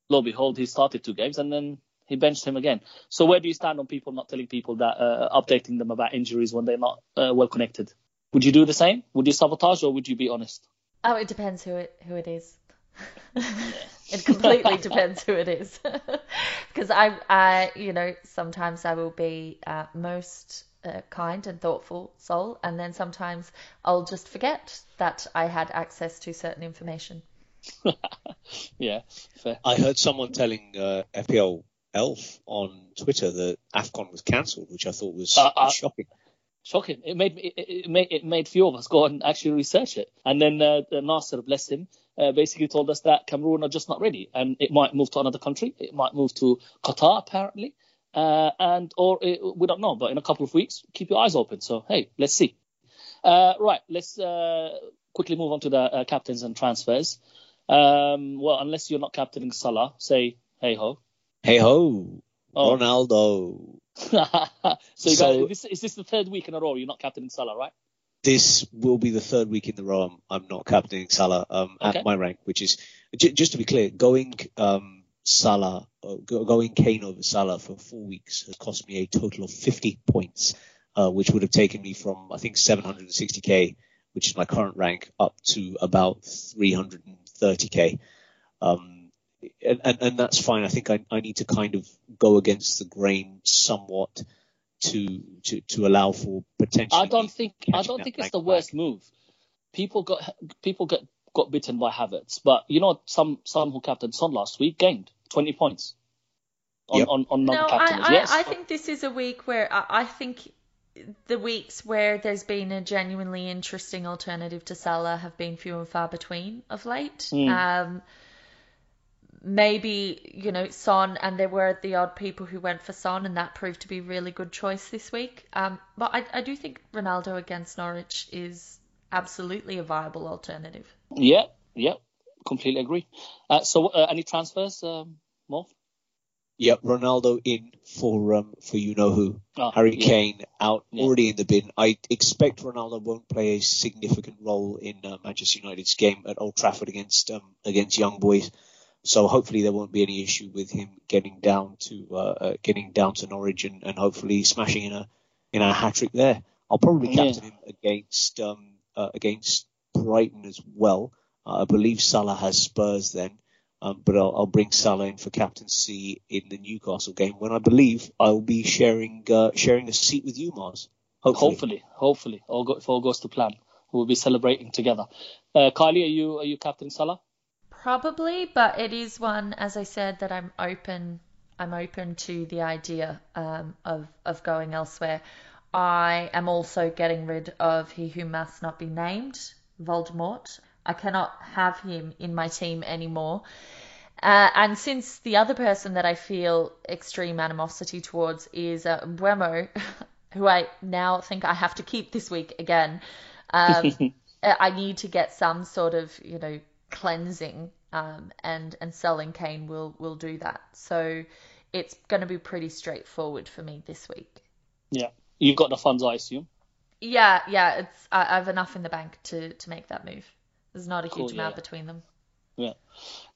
Lo and behold, he started two games and then he benched him again. So where do you stand on people not telling people that, uh, updating them about injuries when they're not uh, well connected? Would you do the same? Would you sabotage or would you be honest? Oh, it depends who it who it is. it completely depends who it is. Because I, I, you know, sometimes I will be uh, most uh, kind and thoughtful soul, and then sometimes I'll just forget that I had access to certain information. Yeah, fair. I heard someone telling uh, FPL Elf on Twitter that AFCON was cancelled, which I thought was, Uh, uh, was shocking. Shocking. It made me, it, it made it made few of us go and actually research it. And then uh, the Nasser, bless him, uh, basically told us that Cameroon are just not ready, and it might move to another country. It might move to Qatar apparently, uh, and or it, we don't know. But in a couple of weeks, keep your eyes open. So hey, let's see. Uh, right, let's uh, quickly move on to the uh, captains and transfers. Um, well, unless you're not captaining Salah, say hey ho. Hey ho, Oh. Ronaldo. so, you So- guys, this, is this the third week in a row you're not captaining Salah, right? This will be the third week in the row I'm, I'm not captaining Salah um, Okay. at my rank, which is j- just to be clear, going um, Salah, uh, go, going Kane over Salah for four weeks has cost me a total of 50 points, uh, which would have taken me from I think 760k, which is my current rank, up to about 330k. Um, and, and, and that's fine. I think I, I need to kind of go against the grain somewhat to to to allow for potential. I don't think I don't think it's rank the back. worst move. People got people get got bitten by Havertz, but you know some some who captained Son last week gained 20 points on Yep. on, on No, non-captainers. I, I, yes, I think this is a week where I, I think the weeks where there's been a genuinely interesting alternative to Salah have been few and far between of late. Mm. Um, maybe you know Son, and there were the odd people who went for Son, and that proved to be a really good choice this week. Um, but I, I do think Ronaldo against Norwich is absolutely a viable alternative. yeah, yeah, completely agree. Uh, so uh, any transfers, um, Mo? Yep, Ronaldo in for um for you know who. Oh, Harry yeah. Kane out Yeah. already in the bin. I expect Ronaldo won't play a significant role in uh, Manchester United's game at Old Trafford against um, against Young Boys. So hopefully there won't be any issue with him getting down to uh, uh, getting down to Norwich and, and hopefully smashing in a in a hat trick there. I'll probably Yeah. captain him against um, uh, against Brighton as well. Uh, I believe Salah has Spurs then. Um, but I'll, I'll bring Salah in for captaincy in the Newcastle game when I believe I'll be sharing uh, sharing a seat with you, Mars. Hopefully. Hopefully, hopefully, all go, if all goes to plan, we'll be celebrating together. Uh, Kylie, are you are you captain Salah? Probably, but it is one, as I said, that I'm open. I'm open to the idea um, of of going elsewhere. I am also getting rid of he who must not be named, Voldemort. I cannot have him in my team anymore. Uh, and since the other person that I feel extreme animosity towards is uh, Mbeumo, who I now think I have to keep this week again, um, I I need to get some sort of, you know, cleansing, um, and and selling Kane will will do that. So it's going to be pretty straightforward for me this week. Yeah, you've got the funds, I assume. Yeah, yeah, it's I, have enough in the bank to to make that move. There's not a huge Cool, amount yeah. between them. Yeah,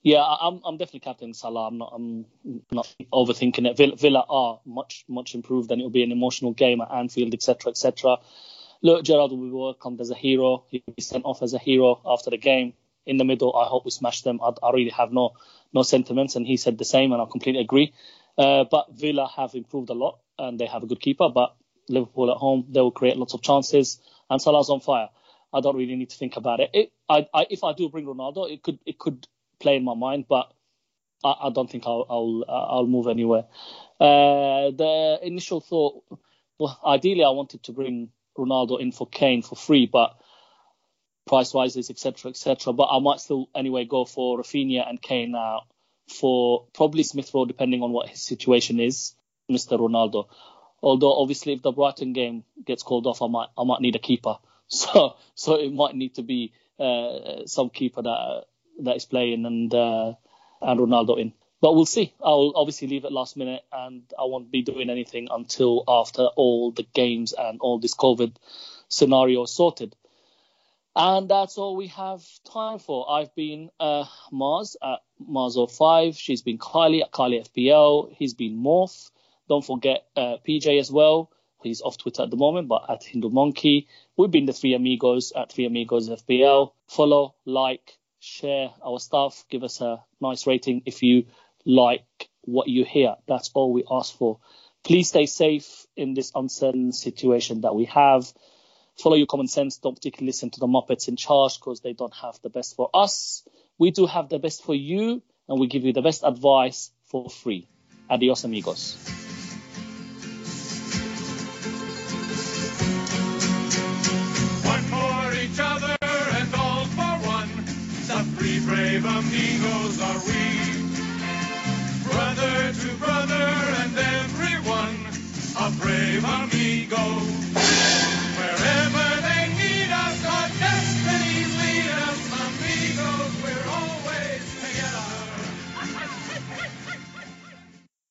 yeah, I'm I'm definitely captain Salah. I'm not I'm not overthinking it. Villa, Villa are much much improved, and it'll be an emotional game at Anfield, etc. etc. Look, Gerrard will be welcomed as a hero. He'll be sent off as a hero after the game. In the middle, I hope we smash them. I, I really have no no sentiments, and he said the same, and I completely agree. Uh, but Villa have improved a lot, and they have a good keeper. But Liverpool at home, they will create lots of chances, and Salah's on fire. I don't really need to think about it. it I, I, if I do bring Ronaldo, it could it could play in my mind, but I, I don't think I'll I'll I'll move anywhere. Uh, the initial thought, well, ideally I wanted to bring Ronaldo in for Kane for free, but price rises, etc., etc. But I might still anyway go for Raphinha and Kane now for probably Smith Rowe, depending on what his situation is, Mr. Ronaldo. Although obviously, if the Brighton game gets called off, I might I might need a keeper. So so it might need to be uh, some keeper that that is playing and uh, and Ronaldo in. But we'll see. I'll obviously leave it last minute, and I won't be doing anything until after all the games and all this COVID scenario sorted. And that's all we have time for. I've been uh, Mars at Mars05. She's been Kylie at Kylie FPL. He's been Morph. Don't forget uh, PJ as well. He's off Twitter at the moment, but at Hindu Monkey. We've been the Three Amigos at Three Amigos FPL. Follow, like, share our stuff. Give us a nice rating if you like what you hear. That's all we ask for. Please stay safe in this uncertain situation that we have. Follow your common sense. Don't particularly listen to the Muppets in charge because they don't have the best for us. We do have the best for you, and we give you the best advice for free. Adios, amigos. One for each other and all for one. The brave amigos are we. Brother to brother and everyone, a brave amigo.